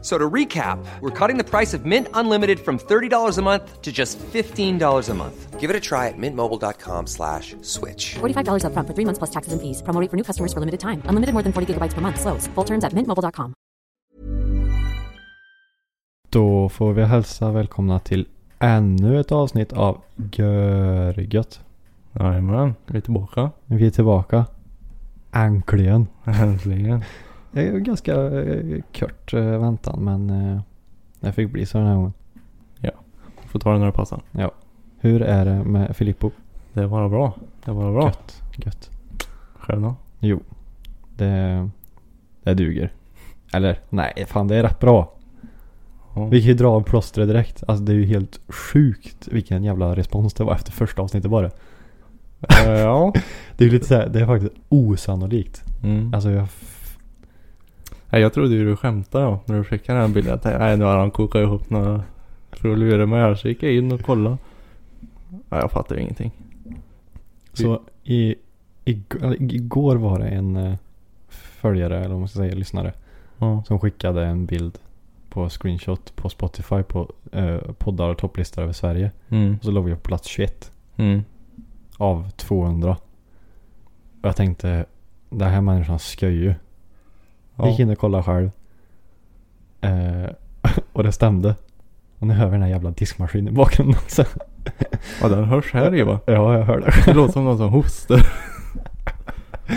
F- So to recap, we're cutting the price of Mint Unlimited from $30 a month to just $15 a month. Give it a try at mintmobile.com slash switch. $45 upfront for three months plus taxes and fees. Promo rate for new customers for limited time. Unlimited more than 40 gigabytes per month. Slows. Full terms at mintmobile.com. Då får vi hälsa välkomna till ännu ett avsnitt av Görgött. Jajamän, vi är tillbaka. Vi är tillbaka. Äntligen. Äntligen. Det är ganska eh, kort eh, väntan men eh, det fick bli så den här gången. Får ta det när det passar. Hur är det med Filippo? Det är bara bra. Det är bara bra. Gött. Gött. Själv då? Jo. Det, det duger. Eller nej, fan det är rätt bra. Ja. Vi kan ju dra av plåstret direkt. Alltså det är ju helt sjukt vilken jävla respons det var efter första avsnittet bara. Eh, ja. Det är ju lite såhär, det är faktiskt osannolikt. Mm. Alltså jag Nej, jag trodde ju du skämtade då, när du skickade den här bilden. Jag tänkte, nej nu har han kokat ihop några för att lura mig här. Så gick jag in och kollade. Nej, jag fattar ingenting. Så i, i, igår var det en eh, följare, eller vad man ska säga, lyssnare. Ja. Som skickade en bild på screenshot på Spotify på eh, poddar och topplistor över Sverige. Mm. Och så låg vi på plats 21 Mm. av 200. Och jag tänkte, den här människan ska ju. Ja. Gick in och kollade själv. Eh, och det stämde. Och nu hör vi den här jävla diskmaskinen i bakgrunden också. ja, den hörs här i va? Ja, jag hör det. Det låter som någon som hostar.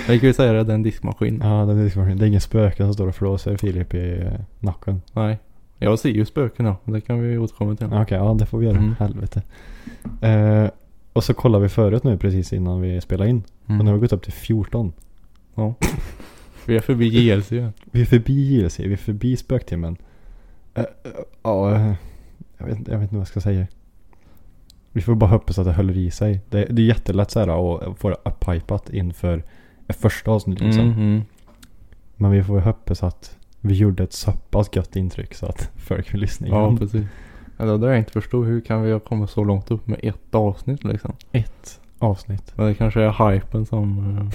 Jag kan ju säga det, det är en diskmaskin. Ja, det är diskmaskinen. Det är ingen spöke som står och flåser Filip i nacken. Nej. Jag ser ju spökena. Det kan vi återkomma till. Okej, ja det får vi göra. Mm. Helvete. Eh, och så kollade vi förut nu precis innan vi spelade in. Och nu har Mm. vi gått upp till 14. Ja. Vi är förbi JLC. Vi är förbi JLC, vi är förbi spöktimmen. Eh, eh, Ja, eh, jag, vet, jag vet inte vad jag ska säga. Vi får bara hoppas att det håller i sig. Det, det är jättelätt så här att få det uppipat inför första avsnitt liksom. Mm, mm. Men vi får hoppas att vi gjorde ett så pass gött intryck så att folk vill lyssna Ja, igen. precis. Ja, det där jag inte förstod. Hur kan vi ha kommit så långt upp med ett avsnitt liksom? Ett avsnitt. Men det kanske är hypen som... eh,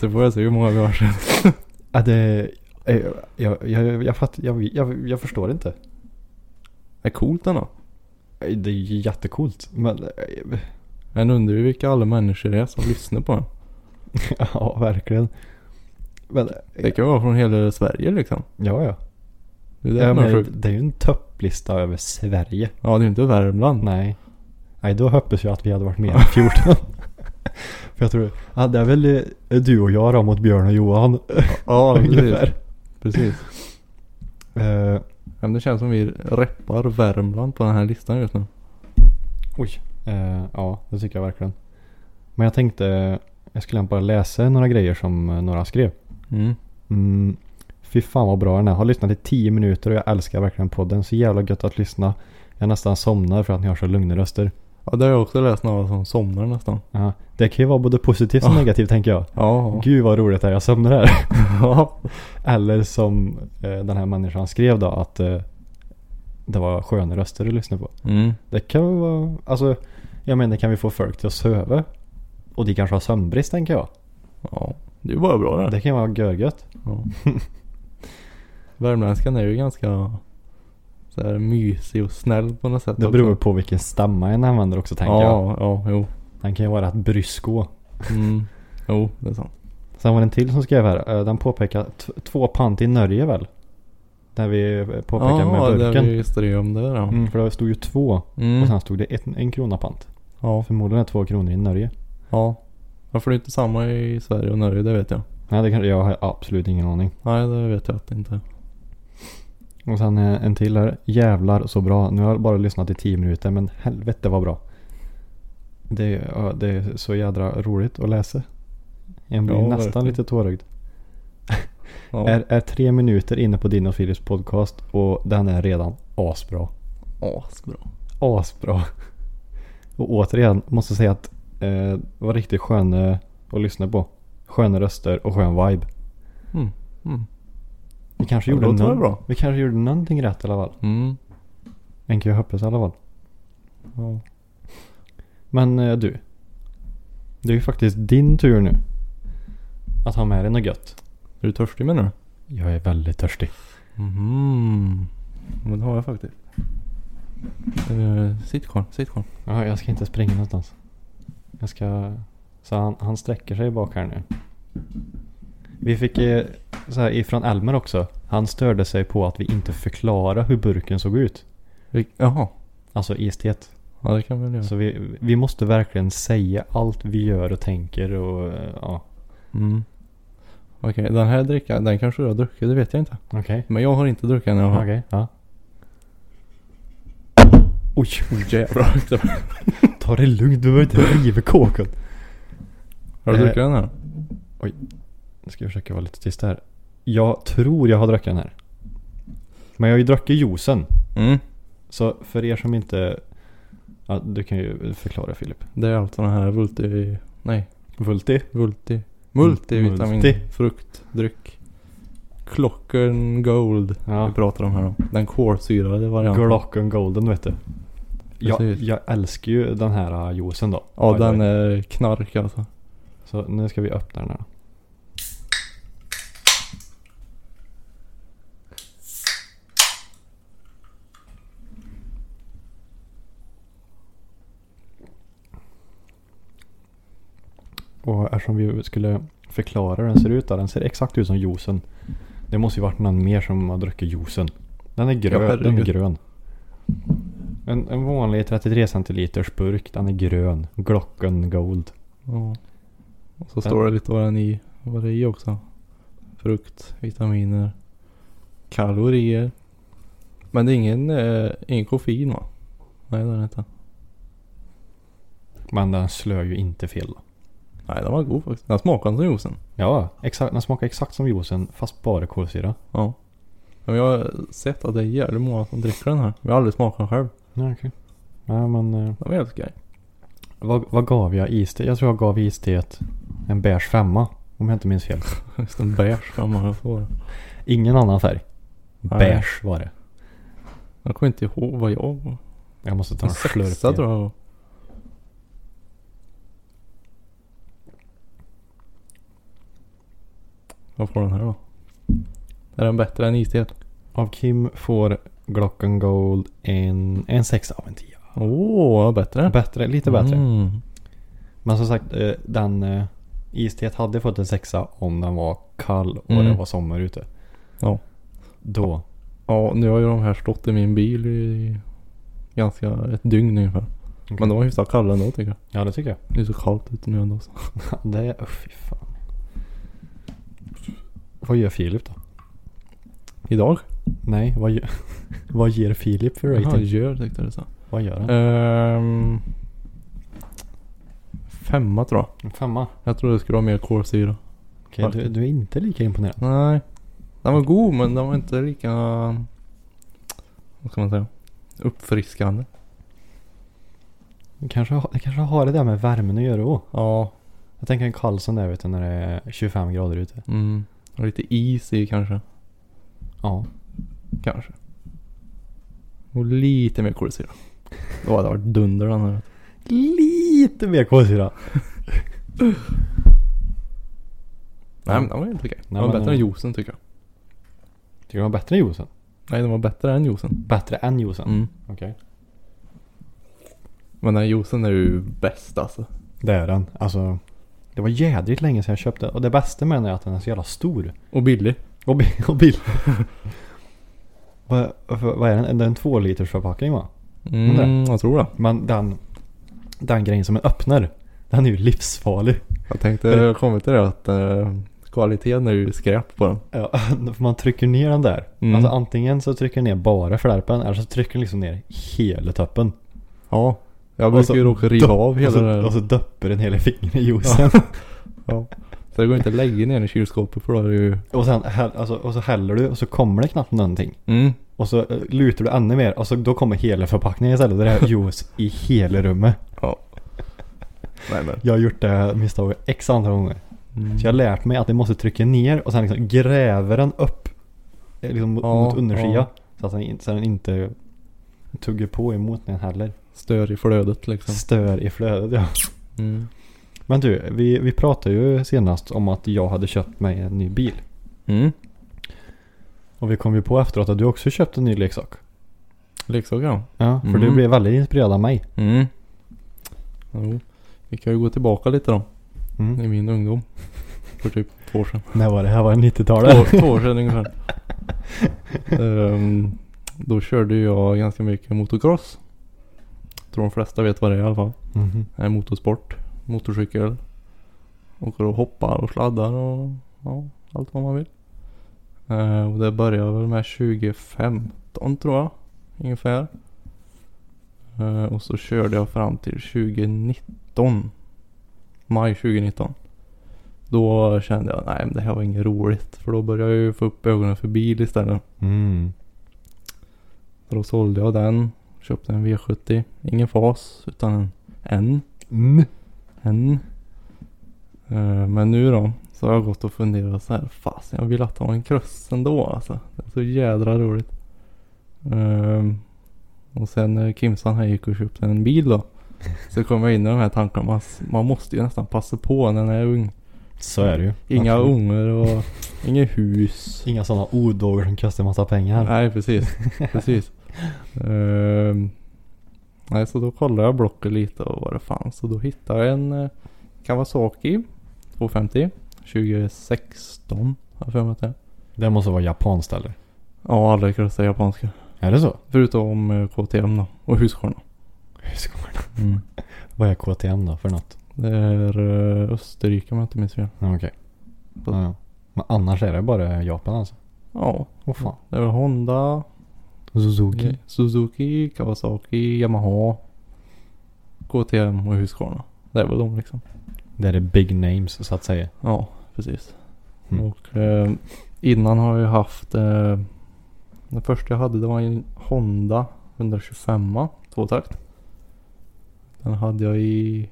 Så får jag se hur många vi har sen. Ja, det, eh, jag, jag, jag, fatt, jag, jag, jag förstår inte. är coolt ändå. Det är jättecoolt. Men eh, Men undrar ju vilka alla människor det är som lyssnar på den. ja, verkligen. Men, Det kan vara från hela Sverige liksom. ja, ja. Det är, det ja men, det är ju en topplista över Sverige. Ja, det är ju inte Värmland. Nej. Nej, då hoppas jag att vi hade varit än 14. För jag tror, ja, det är väl eh, du och jag då mot Björn och Johan. Ja, precis. precis. Eh, Men det känns som vi reppar Värmland på den här listan just nu. oj. Eh, ja, det tycker jag verkligen. Men jag tänkte, jag skulle bara läsa några grejer som några skrev. Mm. Mm, fy fan vad bra den är. Har lyssnat i 10 minuter och jag älskar verkligen podden. Så jävla gött att lyssna. Jag nästan somnar för att ni har så lugna röster. Ja, det har jag också läst några som somnar nästan. Ja, det kan ju vara både positivt och negativt tänker jag. Ja. Gud vad roligt det är, jag somnar här. ja. Eller som eh, den här människan skrev då att eh, det var sköna röster att lyssna på. Mm. Det kan vara, alltså jag menar kan vi få folk till att söva? Och de kanske har sömnbrist tänker jag. Ja. Det är ju bara bra det. Det kan vara görgött. Ja. Värmländskan är ju ganska så här mysig och snäll på något sätt. Det också. beror på vilken stamma en använder också tänker jag. Ja, ja, jo. Den kan ju vara rätt brysk Mm. Jo, det är sant. Sen var det en till som skrev här. eh, Den påpekar två pant i Norge väl? Där vi påpekar Ja, med burken. där vi skrev om det ja. Mm, för det stod ju två Mm. och sen stod det en, en krona pant. Ja, Förmodligen är två kronor i Norge. ja. Varför det är inte samma i Sverige och Norge, det vet jag. Nej det kan, jag har absolut ingen aning. Nej, det vet jag att det inte. Och sen eh, en till här. Jävlar så bra. Nu har jag bara lyssnat i 10 minuter men helvete vad bra. Det, är- det är så jädra roligt att läsa. Jag blir Ja, nästan lite tårögd. Ja. Är, är tre minuter inne på din och Filips podcast och den är redan asbra. Asbra. Asbra. Och återigen måste säga att eh, var riktigt sköna att lyssna på. Sköna röster och skön vibe. Mm. Mm. Vi kanske Ja, gjorde någon, bra. Vi kanske gjorde någonting rätt i alla fall. Mm. En kan ju hoppas i alla fall. Ja. Men eh, du. Det är ju faktiskt din tur nu. Att ha med dig något gött. Är du törstig menar du? Jag är väldigt törstig. Mhm. Men det har jag faktiskt. Uh, sitt kvar, sitt kvar. Ja, jag ska inte springa någonstans. Jag ska... Så han, han sträcker sig bak här nu. Vi fick eh, så här ifrån Elmer också. Han störde sig på att vi inte förklarade hur burken såg ut. Jaha. Alltså i estet. Ja det kan vi väl göra. Så vi, vi måste verkligen säga allt vi gör och tänker och eh, ja. Mm. Okej, den här drickan, den kanske du har druckit, det vet jag inte. Okej. Men jag har inte druckit den. Jag har. Okej, ja. Oj, Oh, jävlar. ta det lugnt. Du behöver inte riva kåken. har du Eh, druckit den här? Nu ska jag försöka vara lite tyst här. Jag tror jag har druckit den här. Men jag har ju druckit juicen. Mm. Så för er som inte... Ja, du kan ju förklara Filip. Det är alltså den här multi... Nej. Vulti. Multi... Multivitamin. Multi. Fruktdryck. Klocken Gold. Ja. Vi pratar om här då. Den kolsyrade varianten. Glocken Golden vet du. Jag, jag älskar ju den här uh, juicen då. Ja den är knark alltså. Så nu ska vi öppna den här. Och eftersom vi skulle förklara hur den ser ut då. Den ser exakt ut som juicen. Det måste ju varit någon mer som har druckit juicen. Den är grön. Ja, den är grön. En, en vanlig 33 centiliters burk. Den är grön. Glocken Gold. Ja. Och så står det lite vad den i. Vad det är i också. Frukt, vitaminer, kalorier. Men det är ingen, eh, ingen koffein va? Nej det är det inte. Men den slår ju inte fel då. Nej den var god faktiskt. Den smakade som juicen. Ja, exakt, den smakar exakt som juicen fast bara kolsyra. Ja. Men jag har sett att det är jävligt många som dricker den här. Jag har aldrig smakat den själv. Ja, okej. Ja, men eh, Den var helt okej. vad, vad gav jag iste? Jag tror jag gav isteet en beige femma. Om jag inte minns fel. Just en beige gammal jag får. Ingen annan färg. Nej. Beige var det. Jag kommer inte ihåg vad jag var. Jag måste ta En en slurp sexa igen. tror jag Vad får den här då? Är den bättre än isteet? Av Kim får Glocken Gold en, en sexa av en tia. Åh, oh, bättre. Bättre, lite bättre. Mm. Men som sagt, eh, den eh, isteet hade fått en sexa om den var kall och Mm. det var sommar ute. Ja. Då. Ja, nu har ju de här stått i min bil i ganska ett dygn ungefär. Men de var hyfsat kalla ändå tycker jag. Ja, det tycker jag. Det är så kallt ute nu ändå. Så. Det är, oh, fy fan. Vad gör Filip då? Idag? Nej, vad gör, vad ger Filip för Jaha, rating? gör tyckte det sa. Vad gör han? Ehm, femma tror jag. En femma. Jag tror det skulle vara mer kolsyra. Okej, du, du är inte lika imponerad. Nej. Den var god men den var inte lika... Vad ska man säga? Uppfriskande. Det kanske, det kanske har det där med värmen att göra också. Ja. Jag tänker en Karlsson där vet du när det är 25 grader ute. Mm. Och lite is i kanske. Ja. Kanske. Och lite mer kolsyra. Då hade det varit dunder den här. Lite mer kolsyra. Nej men den var inte okej. Den Nej, var men- bättre än juicen tycker jag. Tycker du den var bättre än juicen? Nej den var bättre än juicen. Bättre än juicen? Mm. Okej. Men den här juicen är ju bäst alltså. Det är den. Alltså. Det var jädrigt länge sedan jag köpte. Och det bästa med den är att den är så jävla stor. Och billig. Och, bi- och bil. vad, vad är den? Det är en två liters förpackning va? Mm, jag tror det. Men den, den grejen som den öppnar. Den är ju livsfarlig. Jag tänkte komma till det att eh, kvaliteten är ju skräp på den. Ja, för man trycker ner den där. Mm. Alltså antingen så trycker den ner bara flärpen eller så trycker den liksom ner hela toppen. Ja. Jag brukar ju råka riva av hela och så, där. Och så doppar den hela fingret i juicen. Ja. Så det går inte att lägga ner i kylskåpet för då är det ju... och, sen, häll- alltså, och så häller du och så kommer det knappt någonting. Mm. Och så eh, lutar du ännu mer och så då kommer hela förpackningen istället. Det är juice i hela rummet. Ja. Nej men. Jag har gjort det misstaget x antal gånger. Mm. Så jag har lärt mig att jag måste trycka ner och sen liksom gräver den upp. eh, liksom mot- Ja, mot undersida. ja. Så att den, så den inte tuggar på emot den heller. Stör i flödet liksom. Stör i flödet ja. Mm. Men du, vi, vi pratade ju senast om att jag hade köpt mig en ny bil. Mm. Och vi kom ju på efteråt att du också köpt en ny leksak. Leksak ja. Ja, för Mm. du blev väldigt inspirerad av mig. Mm. Jo. Vi kan ju gå tillbaka lite då. Mm. I min ungdom. För typ två år sedan. När var det? Här var det 90-talet. Två, två år sedan ungefär. Ehm, då körde jag ganska mycket motocross. Tror de flesta vet vad det är i alla fall. Mhm. Det är motorsport. Motorcykel. Åker och hoppar och sladdar och ja, allt vad man vill. Eh, och det började väl med 2015 tror jag. Ungefär. Eh, och så körde jag fram till 2019. Maj 2019. Då kände jag nej men det här var inget roligt. För då började jag ju få upp ögonen för bil istället. Mm. Så då sålde jag den. Köpte en V70. Ingen fas utan en N. Mm. En. Eh, Men nu då. Så har jag gått och funderat så här. Fasen jag vill att ha en cross ändå alltså. Det är så jädra roligt. Ehm, och sen när Kimsan här gick och köpte en bil då. Så kom jag in i de här tankarna. Man, man måste ju nästan passa på när man är ung. Så är det ju. Inga Absolut. ungar och inget hus. Inga sådana odågor som kostar massa pengar. Nej precis. precis. Ehm, nej så då kollade jag blocket lite och vad det fanns. Så då hittade jag en eh, Kawasaki 250 2016 har jag för mig att det är. Det måste vara japanskt eller? Ja alla crossar japanska. Är det så? Förutom eh, KTM då. Och Husqvarna. Husqvarna. Mm. Vad är KTM då för något? Det är eh, Österrike om jag inte minns fel. Okej. Ja, ja. Men annars är det bara Japan alltså? Ja. Åh fan. Det är Honda, Suzuki. Suzuki, Kawasaki, Yamaha, KTM och Husqvarna. Det är väl de liksom. Det är big names så att säga. Ja, precis. Mm. Och eh, innan har jag haft eh, Den första jag hade det var en Honda 125 tvåtakt. Den hade jag i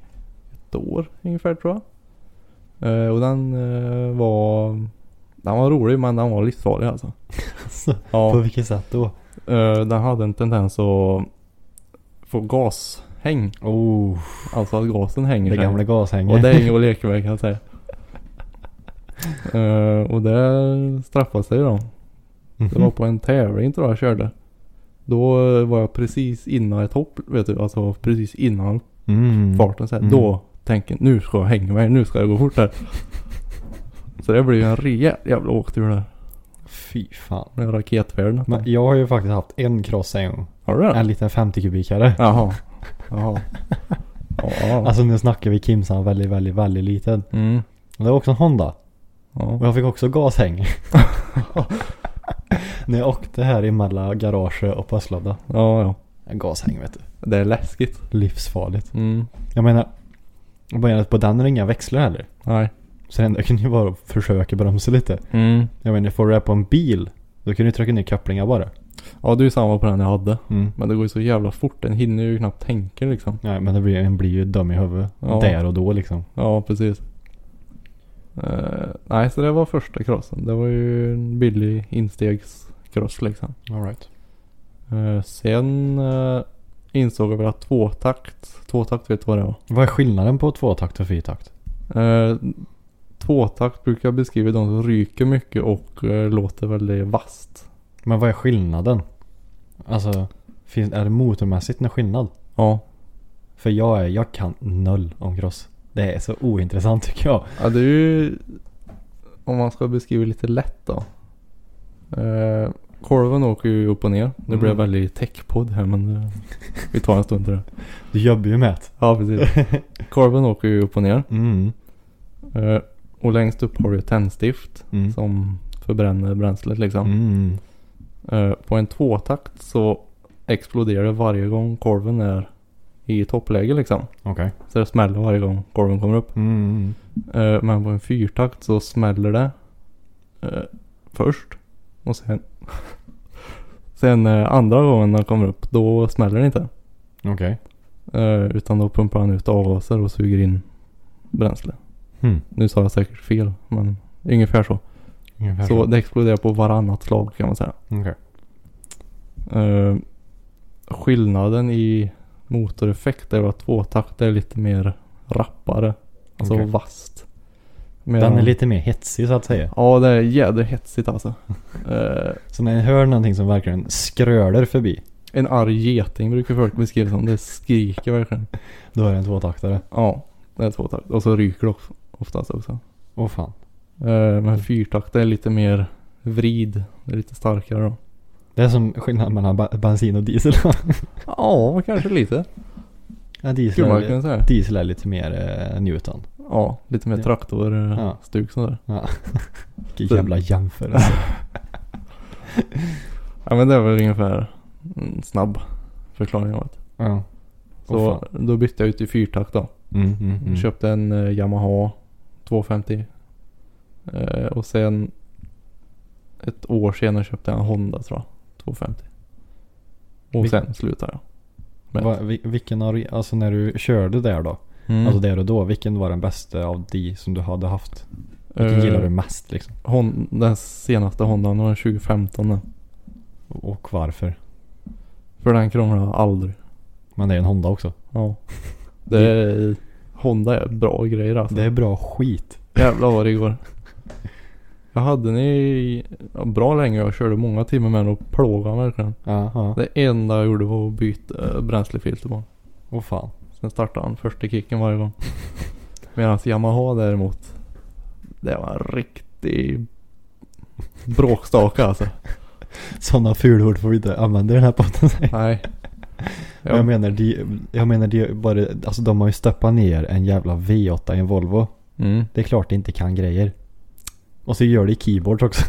ett år ungefär tror jag. Eh, och den eh, var Den var rolig men den var livsfarlig alltså. På Ja, vilket sätt då? Eh, den hade en tendens att få gashäng. Oh, Alltså att gasen hänger det sig. gamla gashänget. Och det är inget att leka med kan jag säga. Eh, och det straffade sig då. Mhm. Det var på en tävling tror jag jag körde. Då eh, var jag precis innan ett hopp, vet du. Alltså precis innan mm. farten så här. Mm. Då tänker jag nu ska jag hänga mig, nu ska det gå fort här. Så det blev ju en rejäl jävla åktur där. Fy fan. Nästan. Men jag har ju faktiskt haft en cross en gång. Har du det? En liten 50 kubikare. Jaha. Jaha. Ja. Alltså nu snackar vi Kimsan väldigt, väldigt, väldigt liten. Mm. Och det var också en Honda. Och Ja. jag fick också gashäng. När jag åkte här emellan garaget och Pösslövda. ja, ja. En gashäng vet du. Det är läskigt. Livsfarligt. Mm. Jag menar. Bara på den är det inga växlar heller. Nej. Så det enda kan ju vara att försöka bromsa lite. Mm. Jag menar får du det på en bil. Då kan du trycka ner kopplingar bara. Ja det är ju samma på den jag hade. Mm. Men det går ju så jävla fort. Den hinner ju knappt tänka liksom. Nej men det blir, en blir ju dum i huvudet. Ja. Där och då liksom. Ja precis. Eh, nej så det var första crossen. Det var ju en billig instegskross liksom. Alright. Eh, sen uh, insåg jag väl att tvåtakt. Tvåtakt vet du vad det var? Vad är skillnaden på tvåtakt och fyrtakt? Tvåtakt brukar jag beskriva de som ryker mycket och eh, låter väldigt vasst. Men vad är skillnaden? Alltså, finns, är det motormässigt någon skillnad? Ja. För jag, är, jag kan noll om cross. Det är så ointressant tycker jag. Ja det är ju om man ska beskriva lite lätt då. Eh, korven åker ju upp och ner. Nu blir det Mm. väldigt techpodd här men eh, vi tar en stund till det. Du jobbar ju med det. Ja precis. korven åker ju upp och ner. Mm. Eh, och längst upp har du ett tändstift Mm. som förbränner bränslet liksom. Mm. Eh, på en tvåtakt så exploderar det varje gång korven är i toppläge liksom. Okej. Så det smäller varje gång korven kommer upp. Mm. Eh, men på en fyrtakt så smäller det eh, först. Och sen Sen andra gången den kommer upp då smäller det inte. Okej. Eh, utan då pumpar han ut avgaser och suger in bränsle. Hmm. Nu sa jag säkert fel men ungefär så. Ungefär Så det exploderar på varannat slag kan man säga. Okej. Eh, skillnaden i motoreffekt är att tvåtakt är lite mer rappare. Alltså Okej. vasst. Den Medan- är lite mer hetsig så att säga. Ja det är jädra hetsigt alltså. Eh, Så när jag hör någonting som verkligen skröler förbi. en arg geting brukar folk beskriva som. Det skriker verkligen. Då är det en tvåtaktare. Ja, det är tvåtakt. Och så ryker det också, oftast också. Åh fan. Eh, men fyrtakt är lite mer vrid. Det är lite starkare då. Det är som skillnad mellan ba- bensin och diesel. Ja, kanske lite. ja, diesel, är, säga. diesel är lite mer eh, Newton. Ja, lite mer Ja. traktorstuk Ja. stuk sådär. Ja. Vilken jävla jämförelse. Ja men det är väl ungefär en snabb förklaring av det. ja. Så Åh, då bytte jag ut till fyrtakt då. Mm, mm, mm. Köpte en eh, Yamaha 250. Eh, och sen ett år senare köpte jag en Honda tror jag. 250. Och Vil- sen slutade jag. med Va, det. vi- vilken av, alltså när du körde där då. Mm. Alltså där och då. Vilken var den bästa av de som du hade haft? Vilken Eh, gillar du mest liksom? Hon, den senaste Hondan var 2015 den. Och, varför? För den krånglar jag aldrig. Men det är en Honda också. Ja. Det är, Honda är bra grejer alltså. Det är bra skit. Jävlar vad det går. Jag hade den i ja, bra länge. Jag körde många timmar med den och plågade mig verkligen. Ja. Det enda jag gjorde var att byta äh, bränslefilter på den. Åh fan. Sen startade han första kicken varje gång. Medan Yamaha däremot. Det var en riktig bråkstake alltså. Sådana fulord får vi inte använda i den här podden. Nej. Jag Jag, menar, de, jag menar de, bara, alltså de har ju stoppat ner en jävla V8 i en Volvo. mm. Det är klart det inte kan grejer. Och så gör det i keyboards också.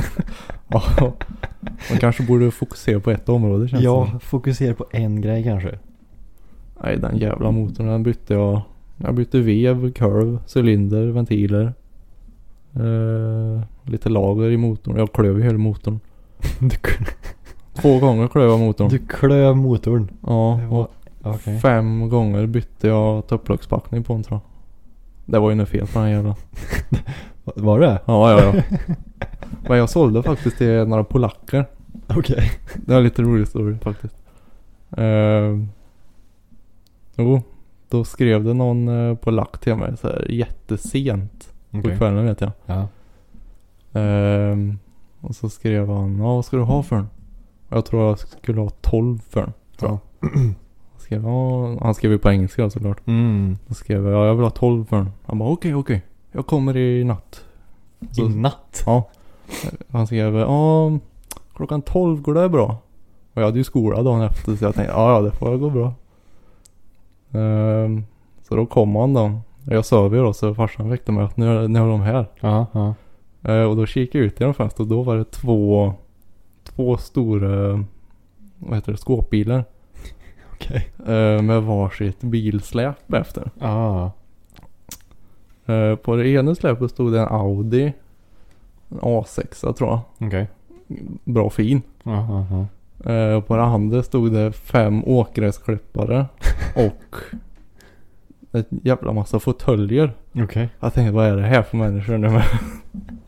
ja. Man kanske borde fokusera på ett område känns det Ja, som. fokusera på en grej kanske. Nej den jävla motorn den bytte jag. Jag bytte vev, kurv, cylinder, ventiler. Eh, lite lager i motorn. Jag klöv ju hela motorn. Två gånger klöv jag motorn. du klöv motorn. ja, Det var- och Okej. fem gånger bytte jag tupplockspackning på den tror jag. Det var ju något fel på den jävla. Var det? Ja, ja, ja. Men jag sålde faktiskt till några polacker. Okej. Det var lite rolig story faktiskt. Uh, jo, då skrev det någon uh, polack till mig så här jättesent på Okej. kvällen vet jag. Ja. Ehm, och så skrev han, ja vad ska du ha för den? Jag tror jag skulle ha 12 för den. jag. Han skrev, ja, han skrev ju på engelska såklart. Mm. Då skrev jag, ja jag vill ha 12 för den. Han bara okej okej. Jag kommer i natt. Så- I natt? Ja. Han skrev, ja klockan 12 går det bra? Och jag hade ju skola dagen efter så jag tänkte, ja ja det får gå bra. Ehm, så då kom han då. Jag sov ju då så farsan väckte mig att nu är, nu är de här. Ja, ja. Eh, och då kikade jag ut genom fönstret och då var det två, två stora, vad heter det, skåpbilar. Okej. eh, med varsitt bilsläp efter. Ja. Eh, på det ena släpet stod det en Audi. En A6 tror jag. Okej. Bra fin. Ja, ja. Eh, på det andra stod det fem åkgräsklippare och ett jävla massa fåtöljer. Okej. Jag tänkte vad är det här för människor nu?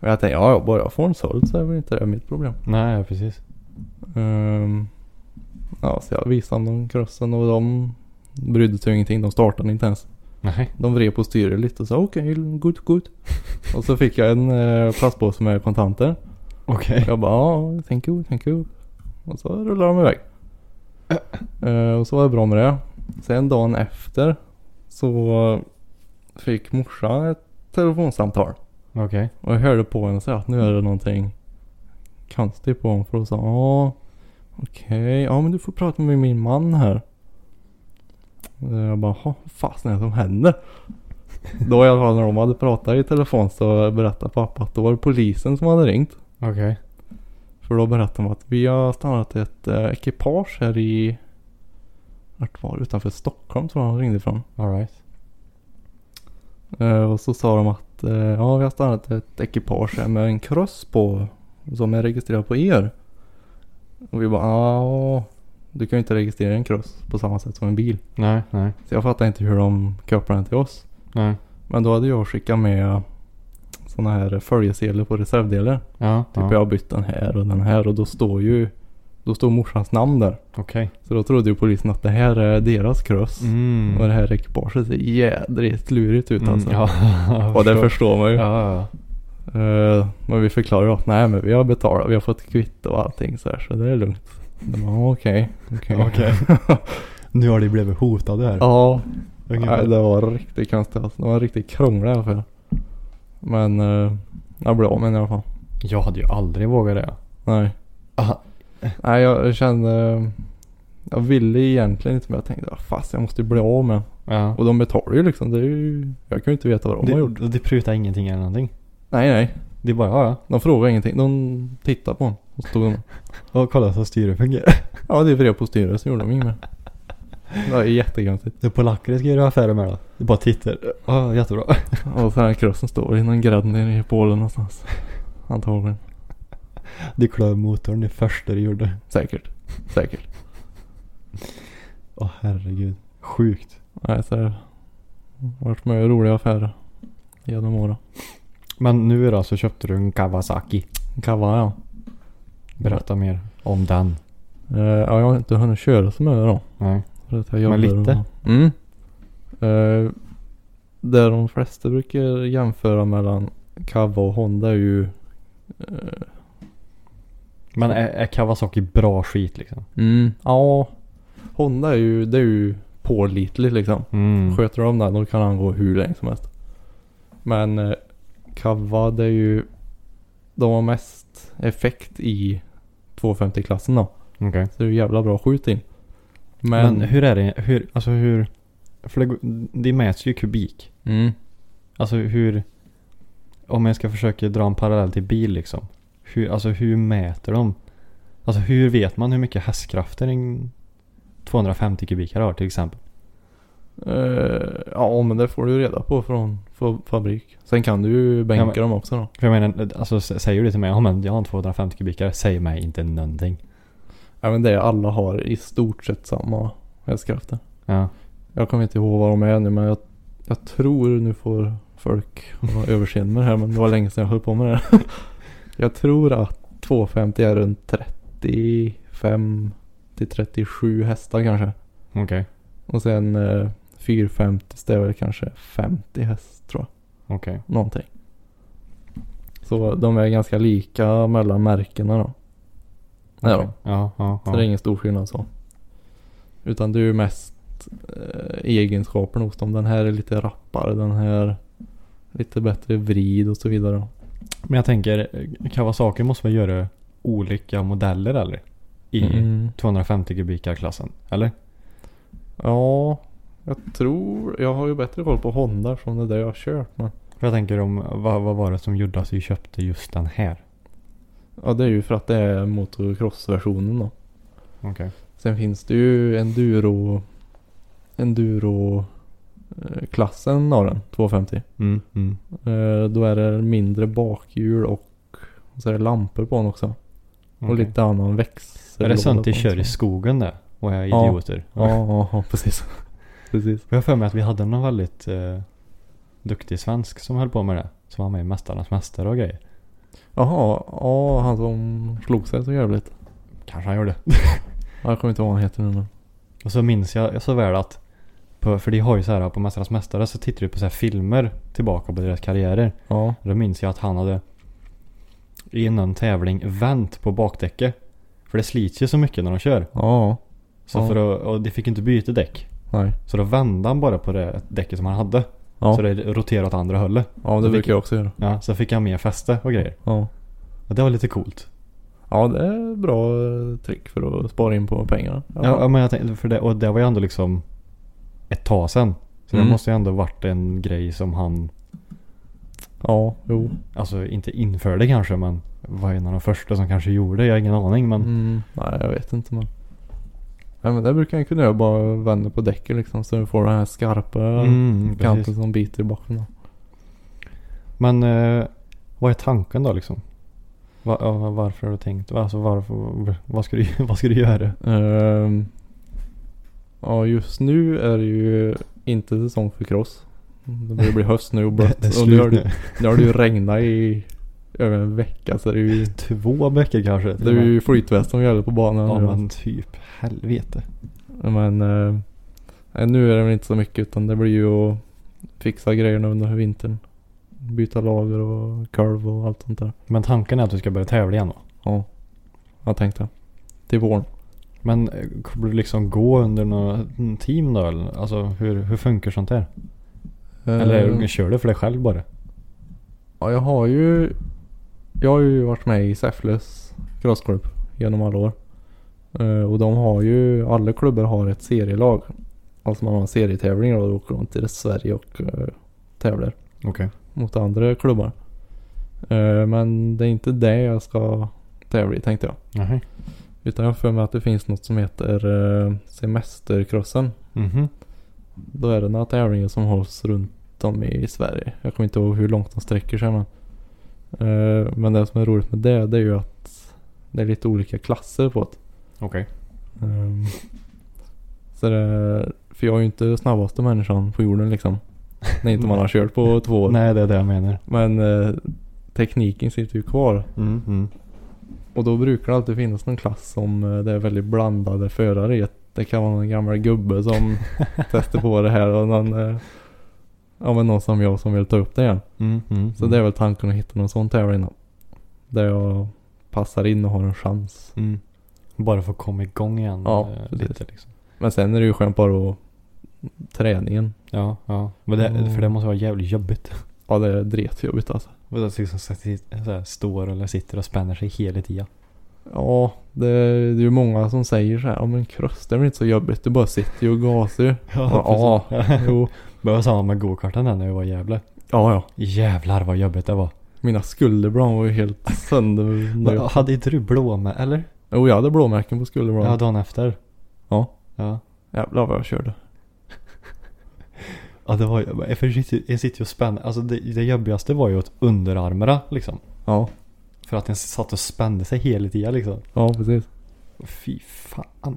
och jag tänkte ja, ja bara jag får en såld så är väl inte det mitt problem. Nej, precis. Ehm, ja, så jag visade dem krossen och de brydde sig ingenting. De startade inte ens. Nej. De vred på styret lite och sa okej, good, good. och så fick jag en eh, plastpåse med kontanter. Okej. Jag bara ja, thank you, thank you. Och så rullade de iväg. Eh, och så var det bra med det. Sen dagen efter så fick morsan ett telefonsamtal. Okej. Och jag hörde på henne säga att nu är det någonting konstigt på honom. För då sa hon, ja okej, ja men du får prata med min man här. Och Jag bara, "Jaha, vad fasen är det som händer? Då i alla fall när de hade pratat i telefon så berättade pappa att då var det polisen som hade ringt. Okej. För då berättade de att vi har stannat ett eh, ekipage här i, vart var det? Utanför Stockholm tror jag de ringde ifrån. Alright. Eh, och så sa de att eh, ja vi har stannat ett ekipage här med en kross på som är registrerad på er. Och vi bara ja du kan ju inte registrera en kross på samma sätt som en bil. Nej, nej, Så jag fattar inte hur de kopplade den till oss. nej. Men då hade jag skickat med sådana här följesedlar på reservdelar. Ja, Typ ja. jag har bytt den här och den här och då står ju då står morsans namn där. Okej. Så då trodde ju polisen att det här är deras cross. Mm. Och det här ekipaget ser jädrigt lurigt ut alltså. Mm, ja, och det förstår man ju. Ja, ja. Eh, men vi förklarar ju att nej men vi har betalat, vi har fått kvitto och allting så här så det är lugnt. Okej, okej. Okej. Nu har de blivit hotade här. Ja, Ungefär. nej, det var riktigt konstigt alltså. Det var riktigt krångligt i alla fall. Men uh, jag blev av med den i alla fall. Jag hade ju aldrig vågat det. Nej. Aha. Nej jag kände, jag ville egentligen inte men jag tänkte "Ah, fast jag måste ju bli av med den." Ja. Och de betalar ju liksom. Det är ju, jag kan ju inte veta vad de har gjort. De, de prutar ingenting eller någonting. Nej nej. Det är bara, ja ja. De frågar ingenting. De tittar på den. Och så stod de. Och kolla så styret fungerar. Ja det är brev på styret så gjorde de inget mer. Det var jättekonstigt. Det är polacker ska göra affärer med då. Det bara tittar. Ja, jättebra. Och så här krossen står i någon grädd nere i Polen någonstans. Antagligen. De klör motorn det första de gjorde. Säkert. Säkert. Åh herregud. Sjukt. Nej så det har varit med roliga affärer. Genom åren. Men nu då så köpte du en Kawasaki. Kawa ja. Berätta mer om den. Eh, ja jag har inte hunnit köra så mycket då. Nej. För att jag Men lite? Och, mm. Uh, det de flesta brukar jämföra mellan Kawa och Honda är ju eh, Men är, är Kawasaki bra skit liksom? Mm. Ja. Honda är ju, det är ju pålitligt liksom. Mm. Sköter de den då kan han gå hur länge som helst. Men eh, Kawa det är ju, de har mest effekt i 250-klassen då. Okej. Så det är ju jävla bra skjut in. Men, Men, hur är det? Hur, alltså hur? För det, det mäts ju kubik. Mm. Alltså hur? Om jag ska försöka dra en parallell till bil liksom. Hur, alltså hur mäter de? Alltså hur vet man hur mycket hästkrafter en 250 kubikare har till exempel? Eh, ja men det får du ju reda på från fa- fabrik. Sen kan du ju bänka Ja, men- dem också då. För jag menar, alltså säger du till mig, ja men jag har en 250 kubikare, säg mig inte någonting. Ja men det är alla har i stort sett samma hästkrafter. Ja. Jag kommer inte ihåg vad de är nu men jag, jag tror nu får folk ha överseende med det här men det var länge sedan jag höll på med det. Jag tror att 250 är runt 35 till 37 hästar kanske. Okej. Och sen eh, 450 det är väl kanske 50 häst tror jag. Okej. Någonting. Så de är ganska lika mellan märkena då. Ja, Okej. Ja, ja, Så det är ja. ingen stor skillnad så. Utan det är ju mest eh, egenskaperna hos dem. Den här är lite rappare. Den här lite bättre vrid och så vidare. Men jag tänker, Kawasaki måste väl göra olika modeller eller? I Mm. 250 kubikar-klassen, eller? Ja, jag tror. Jag har ju bättre koll på Honda eftersom det är det jag har kört. Men För jag tänker om, vad, vad var det som gjorde att vi köpte just den här? ja, det är ju för att det är motocross-versionen då. Okej. Sen finns det ju enduro enduro eh, klassen av den 250. Mm, mm. Eh, då är det mindre bakhjul och så är det lampor på den också. Och Okej. lite annan växel. Är det sånt de kör i skogen där? Och är idioter? Ja, ja, ja precis. precis. Jag har för mig att vi hade någon väldigt eh, duktig svensk som höll på med det. Som var med i Mästarnas Mästare och grejer. Jaha, ja han som slog sig så jävligt. Kanske han gjorde. Ja, Jag kommer inte ihåg vad han heter nu men. Och så minns jag så väl att på, för de har ju så här på Mästarnas Mästare så tittar du på så här filmer tillbaka på deras karriärer. Ja. Då minns jag att han hade i någon tävling vänt på bakdäcket. För det slits ju så mycket när de kör. Ja. Så Ja. för att, och de fick inte byta däck. Nej. Så då vände han bara på det däcket som han hade. Ja. Så det roterade åt andra hållet. ja, det så brukar jag också göra. Ja, så fick han mer fäste och grejer. Ja. Och det var lite coolt. Ja, det är bra eh, trick för att spara in på pengarna. Ja, ja men jag tänkte, för det, och det var ju ändå liksom ett tag sedan. Så Mm. det måste ju ändå varit en grej som han, ja jo. alltså inte införde kanske men var en av de första som kanske gjorde. Jag har ingen aning men. Mm, nej, jag vet inte men. Nej men det brukar jag kunna göra. Bara vända på däcken liksom. Så du får den här skarpa Mm, kanten precis. som biter i backen. då. Men eh, vad är tanken då liksom? Va, varför har du tänkt? Alltså varför, vad ska du, vad ska du göra? Ehm, ja just nu är det ju inte säsong för cross. Det börjar bli höst nu och blött. Det och nu har, det, nu. har det ju regnat i över en vecka så det är ju, Två veckor kanske. det är ju flytväst som gäller på banan Ja men typ helvete. Men eh, nu är det väl inte så mycket utan det blir ju att fixa grejerna under vintern. Byta lager och kurv och allt sånt där. Men tanken är att du ska börja tävla igen då? Ja. Jag tänkte. Till våren. Men eh, kommer du liksom gå under några team då eller? Alltså hur, hur funkar sånt där? Eller Eh, kör du för dig själv bara? Ja, jag har ju Jag har ju varit med i Säffles crossklubb genom alla år. Eh, och de har ju, alla klubbar har ett serielag. Alltså man har en serietävling och åker runt i Sverige och uh, tävlar Okej. mot andra klubbar. Men det är inte det jag ska tävla i tänkte jag. Nej. Utan jag för mig att det finns något som heter uh, semestercrossen. Mhm. Då är det några tävlingar som hålls runt om i Sverige. Jag kommer inte ihåg hur långt de sträcker sig men. Eh, men det som är roligt med det, det är ju att det är lite olika klasser på det. Okej. Ehm, så det, för jag är ju inte snabbaste människan på jorden liksom. När inte man har kört på två år. Nej det är det jag menar. Men eh, tekniken sitter ju kvar. Mm, mm. Och då brukar det alltid finnas någon klass som eh, det är väldigt blandade förare i. Det kan vara någon gammal gubbe som testar på det här och någon, eh, ja, men någon som jag som vill ta upp det igen. Mm, mm, Så det är väl tanken att hitta någon sån tävling då. Där jag passar in och har en chans. Mm. Bara för att komma igång igen. Ja, precis. lite liksom. Men sen är det ju skönt bara att träningen. Ja, ja. Men det, Mm. För det måste vara jävligt jobbigt. Ja det är dretjobbigt alltså. Och att liksom så här, står eller sitter och spänner sig hela tiden. Ja, det, det är ju många som säger så här, ja men cross det är väl inte så jobbigt, du bara sitter ju och gasar ju. Ja, precis. jo. Det var samma med gokarten där när vi var i Gävle. Ja, ja. Jävlar vad jobbigt det var. Mina skulderblad var ju helt sönder. Men, jag- hade inte du blå med eller? Jo, jag hade blåmärken på Ja, skulderbladen. dagen efter. Ja. Ja. Jävlar vad jag körde. Ja det var ju, för jag sitter- jag sitter ju och spänner. Alltså det, det jobbigaste var ju åt underarmarna liksom. Ja, För att den satt och spände sig hela tiden liksom. ja precis. Fy fan.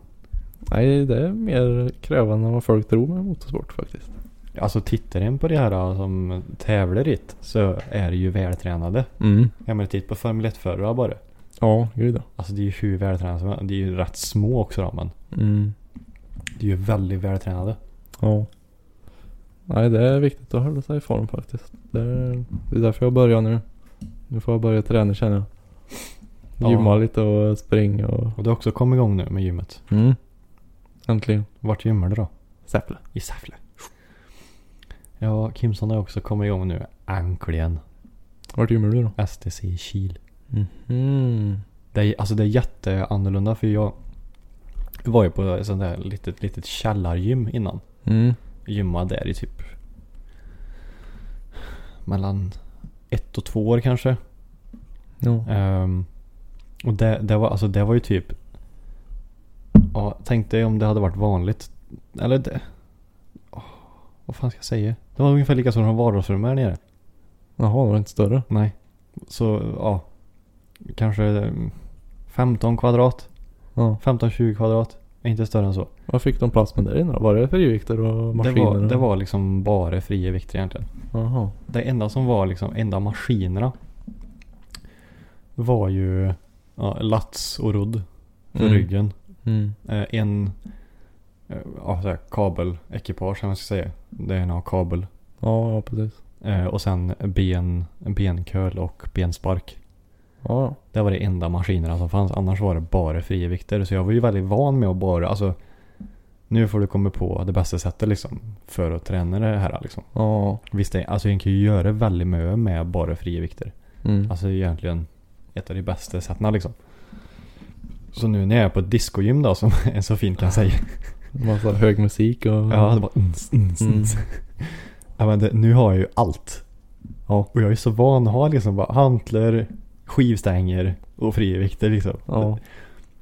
Nej, det är mer krävande än vad folk tror med motorsport faktiskt. Alltså tittar en på det här som tävlar i det, så är det ju vältränade. Mm. Jag menar titta på Formel 1-förare bara. Ja, gud ja. Alltså det är ju hur vältränade som helst. De är ju rätt små också då men. Mm. Det är ju väldigt vältränade. Ja. Nej, det är viktigt att hålla sig i form faktiskt. Det är, det är därför jag börjar nu. Nu får jag börja träna känner jag. Ja. Gymma lite och springa och... Och du har också kommit igång nu med gymmet. Mm. Äntligen. Vart gymmar du då? Säffle. I Säffle. Ja, Kimson har också kommit igång nu. Äntligen. Vart gymmar du då? STC i Kil. Mhm. Det är, alltså det är jätteannorlunda för jag var ju på ett sånt där litet, litet källargym innan. Mm. Gymmade där i typ mellan ett och två år kanske. Ja. Ehm, och det, det, var, alltså det var ju typ Ja, tänk dig om det hade varit vanligt. Eller det Åh, Vad fan ska jag säga? Det var ungefär lika som som vardagsrum här nere. Jaha, var det inte större? Nej. Så ja. Kanske mm, 15 kvadrat. Ja. 15-20 kvadrat. Inte större än så. Vad fick de plats med där inne då? Var det frivikter och Det maskiner? var, det var liksom bara fria vikter egentligen. Jaha. Det enda som var liksom, enda maskinerna. Var ju ja, lats och rodd. För Mm. ryggen. Mm. Eh, en eh, ja, så här, kabelekipage man ska säga. Det är en kabel. Ja, ja precis. Eh, och sen ben, benköl och benspark. Ja. Det var det enda maskinerna som fanns. Annars var det bara fria vikter. Så jag var ju väldigt van med att bara, alltså. Nu får du komma på det bästa sättet liksom. För att träna det här liksom. Ja. Visst det, alltså jag kan ju göra väldigt mycket med bara fria vikter. Mm. Alltså egentligen ett av de bästa sätten liksom. Så nu när jag är på ett discogym då som en så fint kan säga. Massa hög musik och... Ja, det bara uns, uns, Mm. uns. Ja, men det, nu har jag ju allt. Ja, och jag är så van att ha liksom bara hantlar, skivstänger och frivikter liksom. Ja.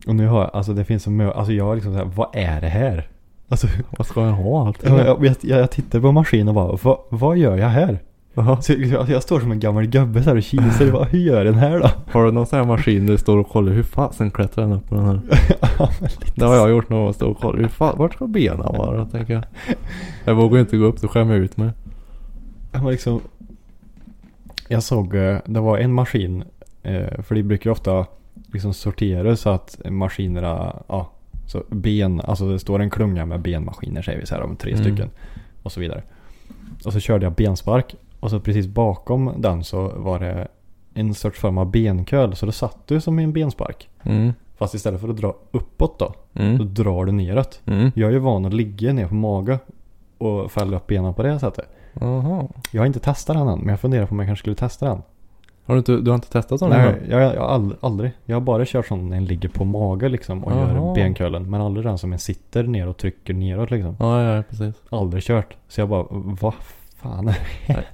Och nu har jag, alltså det finns så mycket, alltså jag har liksom såhär, vad är det här? Alltså, Vad ska jag ha allt? jag, jag, jag, jag tittar på maskinen och bara, vad, vad gör jag här? Jaha. Så jag, jag står som en gammal gubbe så här och kisar, bara, hur gör den här då? Har du någon sån här maskin där du står och kollar hur fasen klättrar den upp på den här? Ja, Det har jag gjort någon gång. Stå och kolla. Hur fan, vart ska benen vara? Tänker jag. Jag vågar inte gå upp, då skämmer jag ut mig. Jag liksom. Jag såg, eh, det var en maskin. Eh, För de brukar ju ofta liksom sortera så att maskinerna, ja. Så ben, alltså det står en klunga med benmaskiner säger vi så här om tre Mm. stycken. Och så vidare. Och så körde jag benspark. Och så precis bakom den så var det en sorts form av benköl. Så då satt du som i en benspark. Mm. Fast istället för att dra uppåt då. Då Mm. drar du neråt. Mm. Jag är ju van att ligga ner på mage. Och fälla upp benen på det sättet. Jaha. Jag har inte testat den än. Men jag funderar på om jag kanske skulle testa den. Har du inte, du har inte testat sån? Nej, jag, jag, ald- aldrig. Jag har bara kört sån när en ligger på mage liksom. Och Jaha. gör benkölen. Men aldrig den som en sitter ner och trycker neråt liksom. Ja, ja, precis. Aldrig kört. Så jag bara, vad fan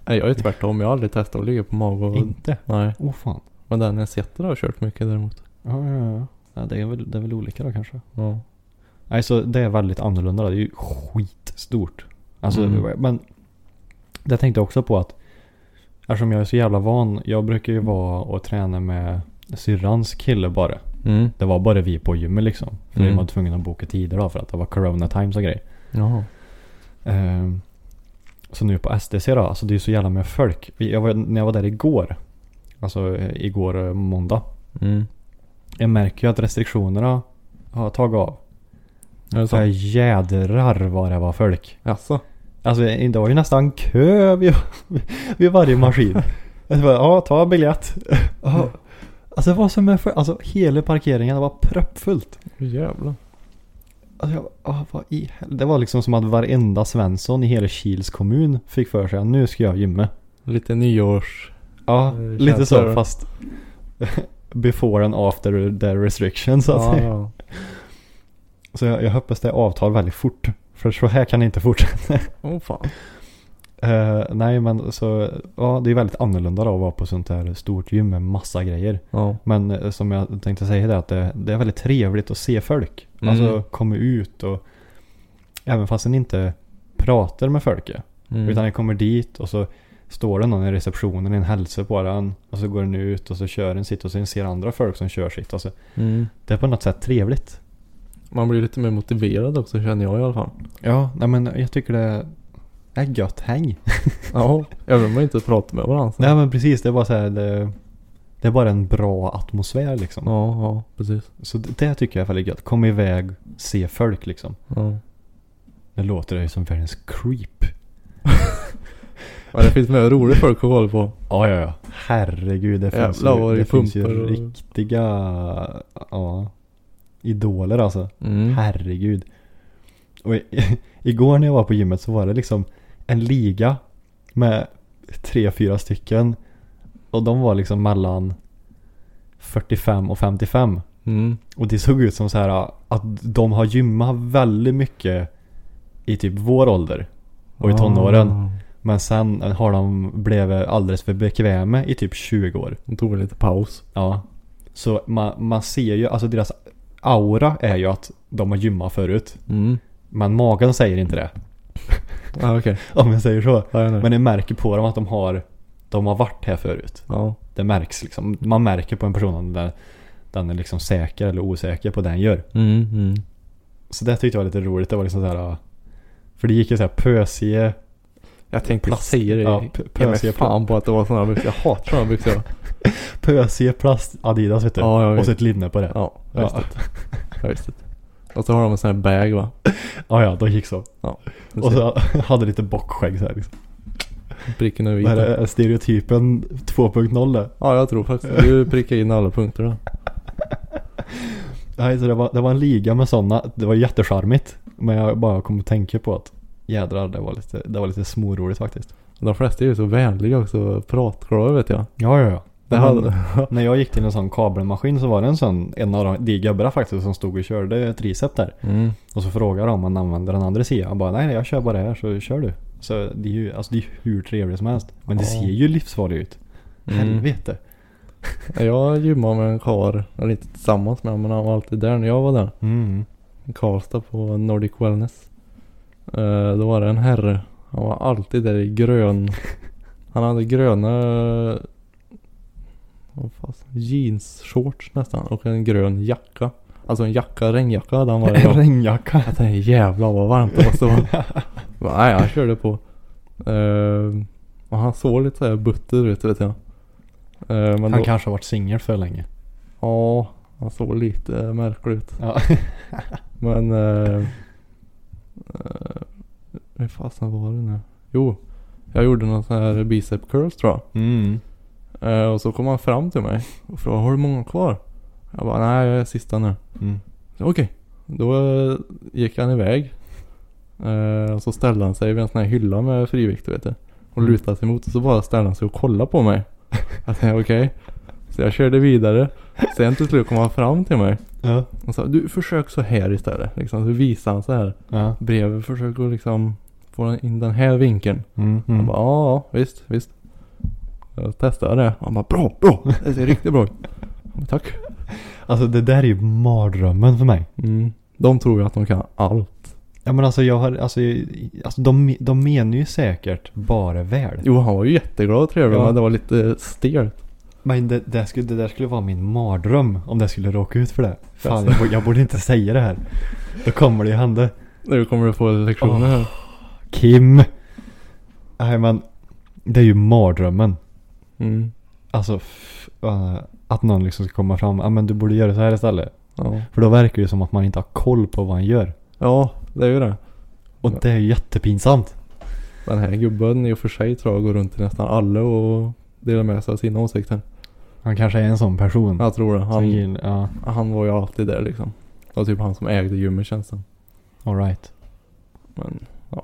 Nej, jag är tvärtom. Jag har aldrig testat att ligga på mage och... Inte? Nej. Åh fan. Men den jag sitter har jag kört mycket däremot. Ja, ja, ja. ja det, är väl, det är väl olika då kanske. Ja. Nej, så det är väldigt annorlunda. då. Det är ju skitstort. Alltså, Mm. men det tänkte jag också på att eftersom jag är så jävla van. Jag brukar ju vara och träna med syrrans kille bara. Mm. Det var bara vi på gymmet liksom. För Mm. vi var tvungna att boka tider då för att det var corona times och grejer. Jaha. Ehm, så nu på SDC då, alltså det är ju så jävla med folk. Jag var, när jag var där igår, alltså eh, igår eh, måndag. Mm. Jag märker ju att restriktionerna har tagit av. Är det Så så? jädrar vad det var folk. Jaså? Alltså det var ju nästan kö vid, vid varje maskin. Jag bara, ja ta biljett. Ja. Alltså var som en för, alltså hela parkeringen var proppfullt. Jävlar. Alltså jag, ah, vad i Det var liksom som att varenda Svensson i hela Kils kommun fick för sig att nu ska jag gymma. Lite nyårs... Ja, Eh, lite så fast before and after the restrictions så att Ja, ja. Så jag, jag hoppas det avtar väldigt fort. För så här kan det inte fortsätta. Åh fan. Eh, nej men så, ja det är väldigt annorlunda då att vara på sånt här stort gym med massa grejer. Ja. Men eh, som jag tänkte säga det att det, det är väldigt trevligt att se folk. Mm. Alltså komma ut och även fast en inte pratar med folket. Mm. Utan jag kommer dit och så står det någon i receptionen, en hälsar på den. Och så går den ut och så kör den sitt och sen ser andra folk som kör sitt. Alltså, Mm. det är på något sätt trevligt. Man blir lite mer motiverad också känner jag i alla fall. Ja, nej men jag tycker det är gött häng. Ja. Även om man inte pratar med varandra. nej men precis, det är bara så här, det, det är bara en bra atmosfär liksom. Ja, ja, precis. Så det, det tycker jag är väldigt gött. Komma iväg, se folk liksom. Ja. Det låter ju som världens creep. Men det finns mer roliga folk att kolla på. Ja, ja, ja. Herregud, det finns Jävlar ju, det det finns ju och- riktiga, ja, idoler alltså. Mm. Herregud. Och i, igår när jag var på gymmet så var det liksom en liga med tre, fyra stycken. Och de var liksom mellan 45 och 55. Mm. Och det såg ut som så här att de har gymmat väldigt mycket i typ vår ålder. Och i tonåren. Ah. Men sen har de blivit alldeles för bekväma i typ 20 år. De tog en lite paus. Ja. Så man, man ser ju, alltså deras aura är ju att de har gymmat förut. Mm. Men magen säger inte det. Ja, okej. Om jag säger så. Ja, jag Men det märker på dem att de har, de har varit här förut. Ja. Det märks liksom. Man märker på en person om den, den är liksom säker eller osäker på det den gör. Mm, mm. Så det tyckte jag var lite roligt. Det var liksom så här. För det gick ju så här pösige. Jag tänkte Plast- säga det. ja, pösiga fan på att det var sådana byxor. Jag hatar sådana byxor. Pösige plast Adidas vet du. Ja, jag vet. och så ett linne på det. Ja, jag Ja. det. Visste det. Och så har de en sån här bag va? Ja, ja, de gick så. Ja. Och så hade lite bockskägg så här liksom. Pricken är Det vit. här är stereotypen 2.0 det. Ja, jag tror faktiskt Du prickar in alla punkter då. Nej, så det var, det var en liga med sådana. Det var jättecharmigt. Men jag bara kom att tänka på att jädrar, det var lite, det var lite småroligt faktiskt. De flesta är ju så vänliga också. Pratglada vet jag. Ja, ja, ja. Hade... När jag gick till en sån kabelmaskin så var det en sån, en av de, de gubbarna faktiskt som stod och körde ett recept där. Mm. Och så frågade de om man använder den andra sidan. Han bara, nej, jag kör bara här så kör du. Så det är ju, alltså det är hur trevligt som helst. Men det Ja. ser ju livsfarligt ut. Mm. Helvete. Jag gymmade med en kar, eller inte tillsammans med men han var alltid där när jag var där. Mm. Karlstad på Nordic Wellness. Eh, då var det en herre. Han var alltid där i grön. Han hade gröna vad fasen, jeansshorts nästan och en grön jacka. Alltså en jacka, regnjacka hade han varje En regnjacka. Jag tänkte jävlar vad varmt det måste vara. Nej, han körde på. Eh, Och han såg lite såhär butter ut vet jag. Eh, men Han då, kanske har varit singel för länge. Ja, han såg lite märklig ut. Ja. Men... Eh, hur fasen var det nu? Jo. Jag gjorde någon sån här bicep curls tror jag. Mm. Eh, och så kom han fram till mig och frågade har du många kvar? Jag bara nej jag är sista nu. Mm. Okej. Då eh, gick han iväg. Eh, och så ställde han sig vid en sån här hylla med frivikter vet du. Och Mm. lutade sig emot och så bara ställde han sig och kollade på mig. Jag tänkte okej. Så jag körde vidare. Sen till slut kom han fram till mig. Ja. Och sa du försök så här istället. Liksom, så visade han så här. Ja. Bredvid försök att liksom få in den här vinkeln. Mm. Jag Mm. bara ja, ja visst, visst. Jag testade det. Han bara bra, bra. Det ser riktigt bra ut. Tack. Alltså det där är ju mardrömmen för mig. Mm. De tror ju att de kan allt. Ja men alltså jag har, alltså, alltså de, de menar ju säkert bara väl. Jo han var ju jätteglad och trevlig Ja. men det var lite stelt. Men det, det, skulle, det där skulle vara min mardröm om det skulle råka ut för det. Fan jag, borde- jag borde inte säga det här. Då kommer det ju hända. Nu kommer du få lektioner här. Kim! Nej men, det är ju mardrömmen. Mm. Alltså, äh, att någon liksom ska komma fram. Ja men du borde göra så här istället. Ja. För då verkar det som att man inte har koll på vad han gör. ja, det är ju det. Och det är ju jättepinsamt. Den här gubben i och för sig tror jag går runt till nästan alla och delar med sig av sina åsikter. Han kanske är en sån person. Jag tror det. Han, gill- ja, han var ju alltid där liksom. Det var typ han som ägde gymmet känns det alright. Men ja.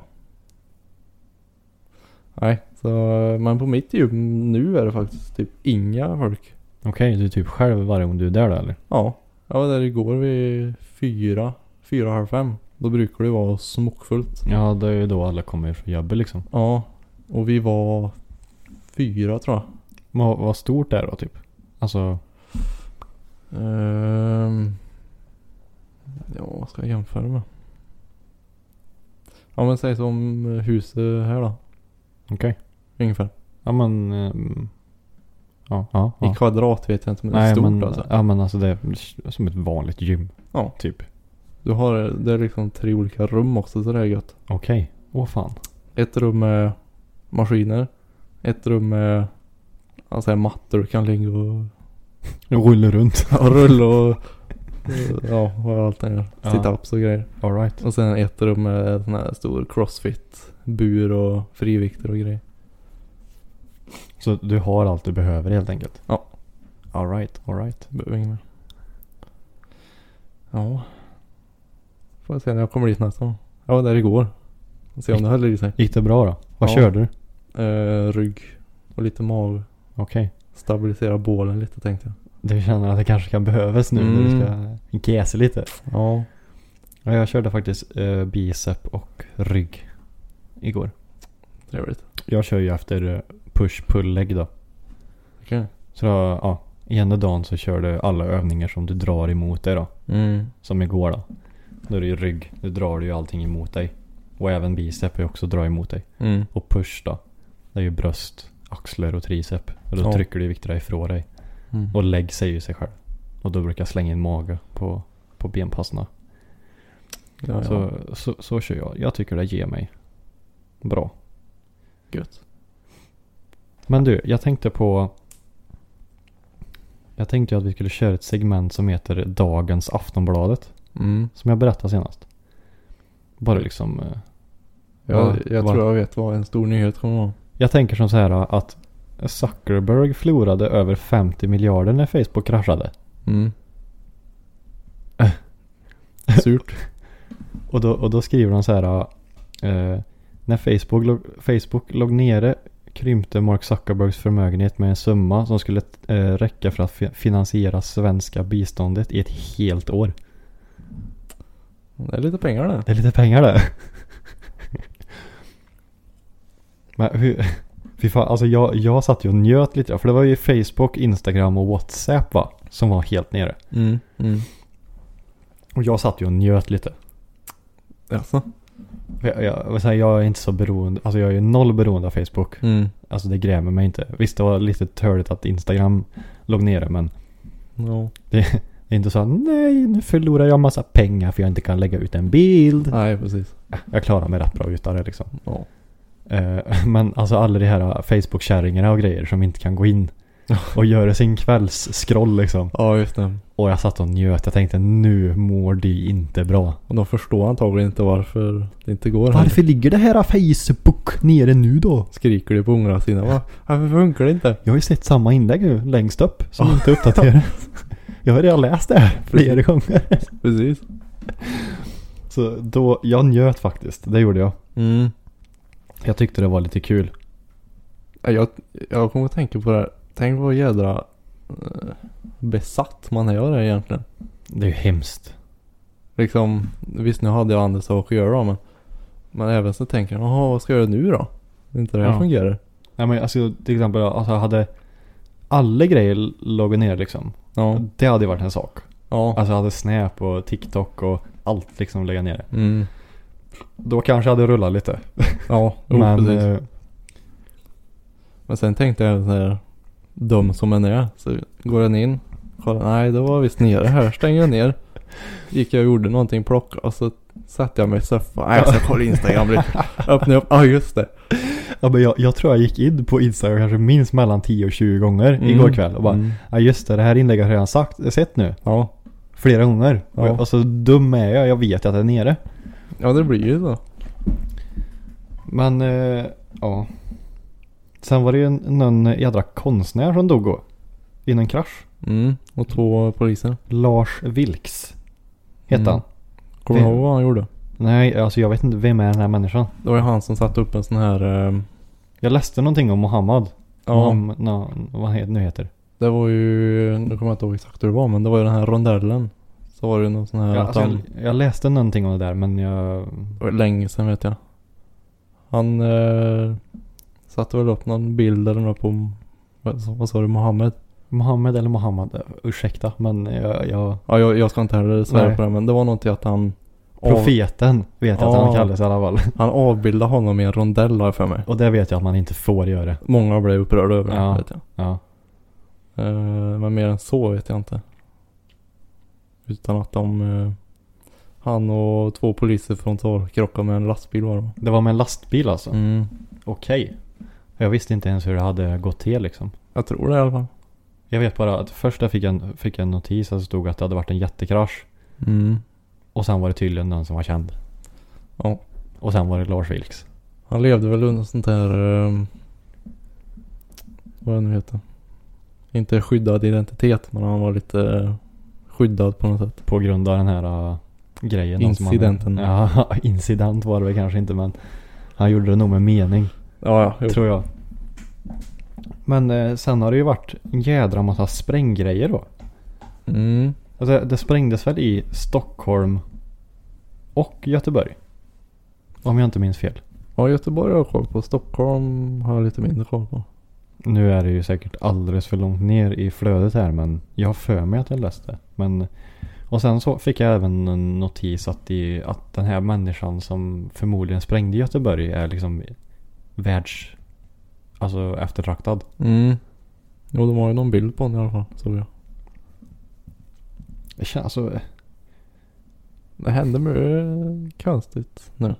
Nej, så men på mitt gym nu är det faktiskt typ inga folk. Okej, du är typ själv varje gång du är där då eller? Ja, jag var där igår vid fyra, fyra, halv fem. Då brukar det vara smockfullt. Ja, det är ju då alla kommer från jobbet liksom. Ja, och vi var fyra tror jag. Vad, vad stort är det då typ? Alltså, Ehm, ja, vad ska jag jämföra med? Ja men säg som huset här då. okej. Ungefär. Ja men, ehm, ja, ja. ja. I kvadrat vet jag inte men det är stort men, alltså. ja men alltså det är som ett vanligt gym. Ja. Typ. Du har, det är liksom tre olika rum också så det är gött. Okej. Åh fan. Ett rum med maskiner. Ett rum med alltså, mattor du kan ligga och, Rulla runt. och rulla och ja, vad allt gör. Ja. Sit-ups och grejer. Alright. Och sen ett rum med sån här stor crossfit. Bur och frivikter och grejer. Så du har allt du behöver helt enkelt? Ja. Alright, alright. Behöver inget mer. Ja. Får jag se när jag kommer dit nästa gång. Jag var där igår. Och se om det håller i sig. Gick det bra då? Vad Ja. körde du? Eh, rygg och lite mag. Okej. Stabilisera bålen lite tänkte jag. Du känner att det kanske kan behövas nu när du Mm. ska gäsa lite? Ja. Ja, jag körde faktiskt uh, bicep och rygg igår. Trevligt. Jag kör ju efter eh, push-pull-lägg då. Okej. Så då, ja, ena dagen så kör du alla övningar som du drar emot dig då. Mm. Som igår då. Då är det ju rygg. Du drar du ju allting emot dig. Och även bicep är också dra emot dig. Mm. Och push då. Det är ju bröst, axlar och tricep. Och då Ja. trycker du vikterna ifrån dig. Mm. Och lägg säger ju sig själv. Och då brukar jag slänga in mage på, på benpassarna. Ja, ja. Så, så, så kör jag. Jag tycker det ger mig bra. Gött. Men du, jag tänkte på... Jag tänkte ju att vi skulle köra ett segment som heter Dagens Aftonbladet. Mm. Som jag berättade senast. Bara liksom... eh, Jag, jag vad- tror jag vet vad en stor nyhet kommer vara. Jag tänker som så här att Zuckerberg förlorade över 50 miljarder när Facebook kraschade. Mm. Surt. Och då, och då skriver de så här. Eh, när Facebook låg, Facebook låg nere krympte Mark Zuckerbergs förmögenhet med en summa som skulle eh, räcka för att fi- finansiera svenska biståndet i ett helt år. Det är lite pengar det. Det är lite pengar det. Men hur... Fy fan, alltså jag, jag satt ju och njöt lite. För det var ju Facebook, Instagram och WhatsApp va? Som var helt nere. Mm. Mm. Och jag satt ju och njöt lite. Jaså? Jag, jag, jag, är inte så beroende, alltså jag är ju noll beroende av Facebook. Mm. Alltså det grämer mig inte. Visst det var lite törligt att Instagram låg nere men Ja. det, det är inte så att nej nu förlorar jag massa pengar för jag inte kan lägga ut en bild. Nej precis. Jag klarar mig rätt bra utan det liksom. Ja. Eh, men alltså alla de här Facebook-kärringarna och grejer som inte kan gå in och göra sin kvällsskroll liksom. Ja just det. Och jag satt och njöt. Jag tänkte nu mår de inte bra. Och de förstår antagligen inte varför det inte går. Varför ligger det här Facebook nere nu då? Skriker de på ungarna sina. Va? Varför funkar det inte? Jag har ju sett samma inlägg nu längst upp som inte är uppdaterat. jag har redan läst det här flera gånger. Precis. Så då, jag njöt faktiskt. Det gjorde jag. Mm. Jag tyckte det var lite kul. Ja, Jag, jag kommer att tänka på det här. Tänk vad jädra eh, besatt man är av det egentligen. Det är ju hemskt. Liksom, visst nu hade jag andra saker att göra men. Men även så tänker jag, jaha vad ska jag göra nu då? Det inte det här Ja. fungerar. Ja men alltså till exempel alltså hade alla grejer loggat ner liksom. Ja. Det hade ju varit en sak. Ja. Alltså jag hade Snap och TikTok och allt liksom lägga ner. Mm. Då kanske jag hade rullat lite. Ja, men precis. eh, Men sen tänkte jag så här. Dum som en är. Så går den in. Kollar, nej det var visst nere här. Stänger jag ner. Gick jag och gjorde någonting, plockade och så satte jag mig i soffan. Nej jag ska kolla Instagram lite. Öppnade upp, ja just det. ja, men jag, jag tror jag gick in på Instagram kanske minst mellan 10 och 20 gånger Mm. igår kväll. Och bara, Mm. ja just det, det här inlägget har jag redan sagt, sett nu. Ja. Flera gånger. Ja. Och, och så dum är jag, jag vet ju att det är nere. ja det blir ju så. Men eh, ja. Sen var det ju en, någon jädra konstnär som dog då. I en krasch. Mm. Och två poliser. Lars Vilks. Hette Mm. han. Kommer du ihåg vad han gjorde? Nej, alltså jag vet inte vem är den här människan. Det var ju han som satte upp en sån här. ehm, Jag läste någonting om Mohammed. ja. Mohammed, no, vad han nu heter. Det var ju, nu kommer jag inte ihåg exakt hur det var men det var ju den här rondellen. Så var det ju någon sån här Ja, alltså, han, jag, jag läste någonting om det där men jag... det var länge sedan vet jag. Han eh, satte väl upp någon bild eller något på, vad, sa du, Mohammed? Mohammed eller Mohammed, eh, ursäkta men jag... jag Ja jag, jag ska inte heller svära på det men det var något i att han av, profeten vet jag att Ja. han kallas i alla fall. han avbildade honom i en rondell har jag för mig. Och det vet jag att man inte får göra. Många blev upprörda över det Ja. vet jag. Ja. Eh, men mer än så vet jag inte. Utan att de, eh, han och två poliser frontalkrockade med en lastbil var det Det var med en lastbil alltså? mm. Okej. Jag visste inte ens hur det hade gått till liksom. Jag tror det i alla fall. Jag vet bara att först jag fick en, fick jag en notis att det stod att det hade varit en jättekrasch. Mm. Och sen var det tydligen någon som var känd. Ja. Och sen var det Lars Vilks. Han levde väl under sånt här, um, vad det nu heter. Inte skyddad identitet men han var lite eh, skyddad på något sätt. På grund av den här uh, grejen. Incidenten. ja, incident var det väl kanske inte men. Han gjorde det nog med mening. Ja, ja. Jo. Tror jag. Men eh, sen har det ju varit en jädra massa spränggrejer då. Mm. Alltså, det sprängdes väl i Stockholm och Göteborg. Om jag inte minns fel. Ja, Göteborg har jag koll på. Stockholm har jag lite mindre koll på. Nu är det ju säkert alldeles för långt ner i flödet här men jag har för mig att jag läste. Men, och sen så fick jag även en notis att, de, att den här människan som förmodligen sprängde Göteborg är liksom världs... Alltså eftertraktad. Mm. Jo, de har ju någon bild på honom i alla fall. Såg jag. Det känns alltså... Det händer mycket konstigt nu.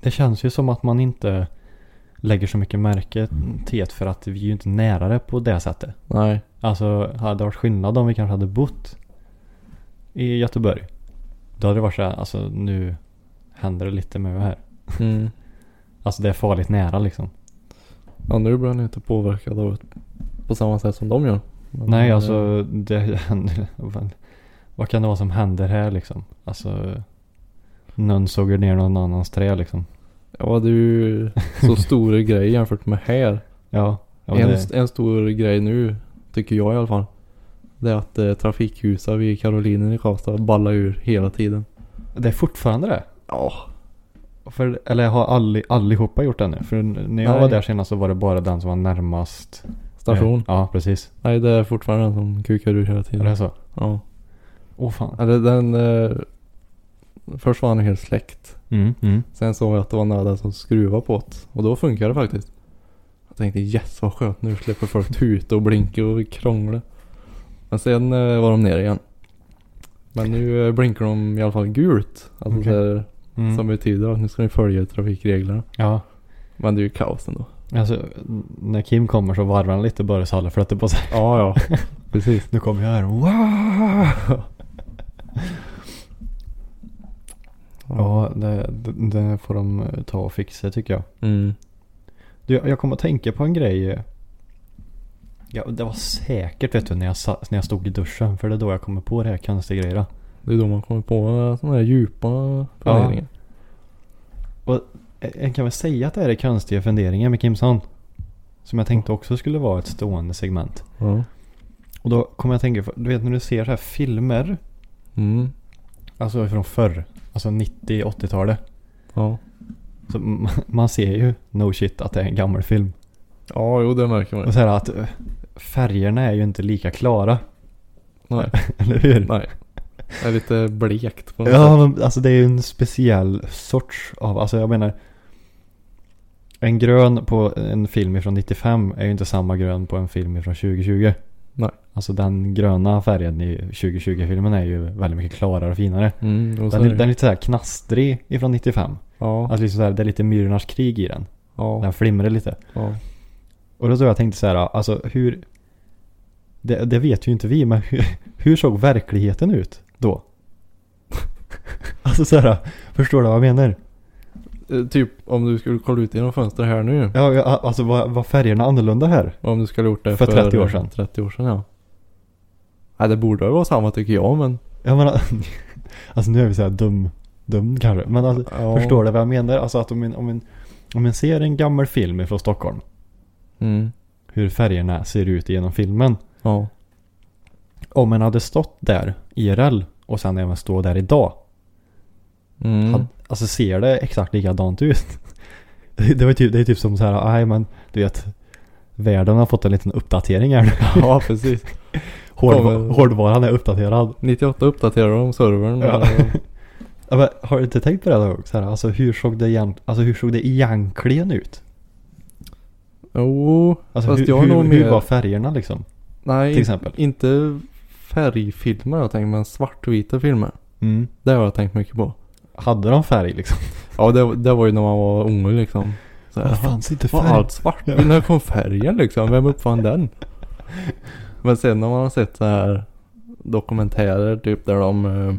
Det känns ju som att man inte lägger så mycket märke till det för att vi är ju inte nära det på det sättet. Nej. Alltså hade det varit skillnad om vi kanske hade bott i Göteborg. Då hade det varit så här, alltså nu händer det lite med det här. Mm. Alltså det är farligt nära liksom. Ja, nu blir han inte påverkad av det på samma sätt som de gör. Men, Nej alltså det händer, vad, kan det vara som händer här liksom? Alltså någon sågar ner någon annans trä liksom. Ja, det är ju så stor grej jämfört med här. Ja. ja en, det, en stor grej nu, tycker jag i alla fall. Det är att eh, trafikljusar vid Karolinen i Karlstad ballar ur hela tiden. det är fortfarande det. Ja. För, eller har alli, allihopa gjort det nu? För när jag Nej. var där senast så var det bara den som var närmast. Station. Eh, Ja, precis. Nej, det är fortfarande den som kukar ur hela Är tiden. det så? Ja. Åh fan. Eller den... Eh, först var han helt släckt. Mm, mm. Sen såg jag att det var några som skruvade på det. Och då funkar det faktiskt. Jag tänkte yes vad skönt nu släpper folk tuta och blinka och krångla. Men sen eh, var de ner igen. Men nu eh, blinkar de i alla fall gult. Alltså Okej. det, Mm. som betyder att nu ska ni följa trafikreglerna. Ja. Men det är ju kaos ändå. Alltså när Kim kommer så varvar han lite bara så håller flötte på sig. Ja, ja. Precis. Nu kommer jag här. Wow! Ja, det, det, får de eh, ta och fixa tycker jag. Mm. Du, jag kommer att tänka på en grej. Ja, det var säkert vet du när jag, när jag stod i duschen. För det är då jag kommer på det här konstiga grejerna. Det är då man kommer på sådana här djupa funderingar. Och jag kan väl säga att det här är konstiga funderingar med Kimson. Som jag tänkte också skulle vara ett stående segment. Ja. Och då kommer jag att tänka, på- du vet när du ser så här filmer. Mm. Alltså från förr. Alltså 90-80-talet. Ja. Så man ser ju no shit att det är en gammal film. Ja, jo det märker man Och ju. så här att eh, färgerna är ju inte lika klara. Nej. Eller hur? Nej. Det är lite blekt på något Ja, sätt. men alltså det är ju en speciell sorts av, alltså jag menar. En grön på en film ifrån 95 är ju inte samma grön på en film ifrån 2020. Nej. Alltså den gröna färgen i 2020-filmen är ju väldigt mycket klarare och finare. Mm, Den, är den är lite såhär knastrig ifrån 95. Ja. Alltså liksom så här, det är lite Myrornas krig i den. Ja. Den flimrar lite. Ja. Och då så jag tänkte så här, alltså hur... Det, det vet ju inte vi, men hur, hur såg verkligheten ut då? alltså så här, förstår du vad jag menar? Eh, Typ om du skulle kolla ut genom fönstret här nu. Ja, ja, alltså var, var färgerna annorlunda här? Om du skulle gjort det För för, 30 år sedan. 30 år sedan ja. Nej det borde väl vara samma tycker jag men. Jag menar, alltså nu är vi så här dum, dum kanske. Men alltså, Ja. förstår du vad jag menar? Alltså att om en, om en, om en ser en gammal film från Stockholm. Mm. Hur färgerna ser ut genom filmen. Ja. Om en hade stått där IRL och sen även stå där idag. Mm. Had, alltså ser det exakt likadant ut? Det, var typ, det är typ som så här, nej men du vet. Världen har fått en liten uppdatering här nu. Ja precis. Hårdva- Kommer- hårdvaran är uppdaterad. 98 uppdaterar de servern. Ja. Ja, men, har du inte tänkt på det då? Så här, alltså, hur såg det egent, alltså hur såg det egentligen ut? Jo. Alltså fast hur, jag har hur, nog hur mer- var färgerna liksom? Nej. till exempel? Inte färgfilmer jag tänkt men svartvita filmer. Mm. Det har jag tänkt mycket på. Hade de färg liksom? Ja det, det var ju när man var ung liksom. Så här, Det fanns inte Var färg. allt svart? När kom färgen liksom? Vem uppfann den? Men sen när man har sett så här dokumentärer typ där de eh,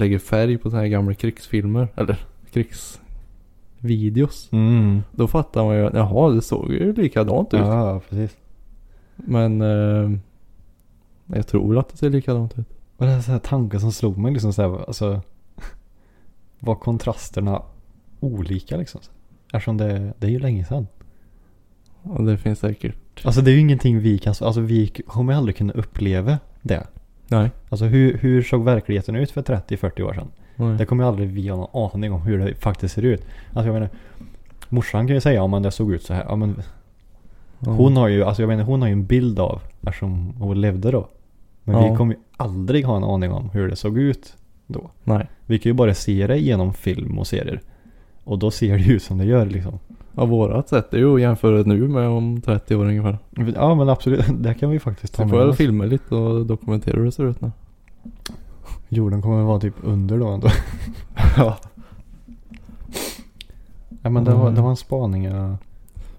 lägger färg på så här gamla krigsfilmer. Eller krigsvideos. Mm. Då fattar man ju att jaha det såg ju likadant ut. Ja, precis. Men eh, jag tror att det ser likadant ut. Och det är så här tanken som slog mig liksom så här, alltså. Var kontrasterna olika liksom? Eftersom det, det är ju länge sedan. Och det finns säkert. Alltså det är ju ingenting vi kan, alltså vi kommer aldrig kunna uppleva det. Nej. Alltså hur, hur såg verkligheten ut för 30-40 år sedan? Nej. Det kommer aldrig vi ha någon aning om hur det faktiskt ser ut. Alltså jag menar, morsan kan ju säga om det såg ut så här. Ja, men Ja. hon har ju, alltså jag menar hon har ju en bild av eftersom hon levde då. Men Ja. vi kommer ju aldrig ha en aning om hur det såg ut då. Nej. Vi kan ju bara se det genom film och serier. Och då ser det ju ut som det gör liksom. Ja vårat sätt är ju att jämföra nu med om 30 år ungefär. Ja men absolut, det kan vi faktiskt ta med får jag oss. filma lite och dokumentera hur det ser ut nu. Jorden kommer vara typ under då ändå. ja. Ja men det var, det var en spaning jag...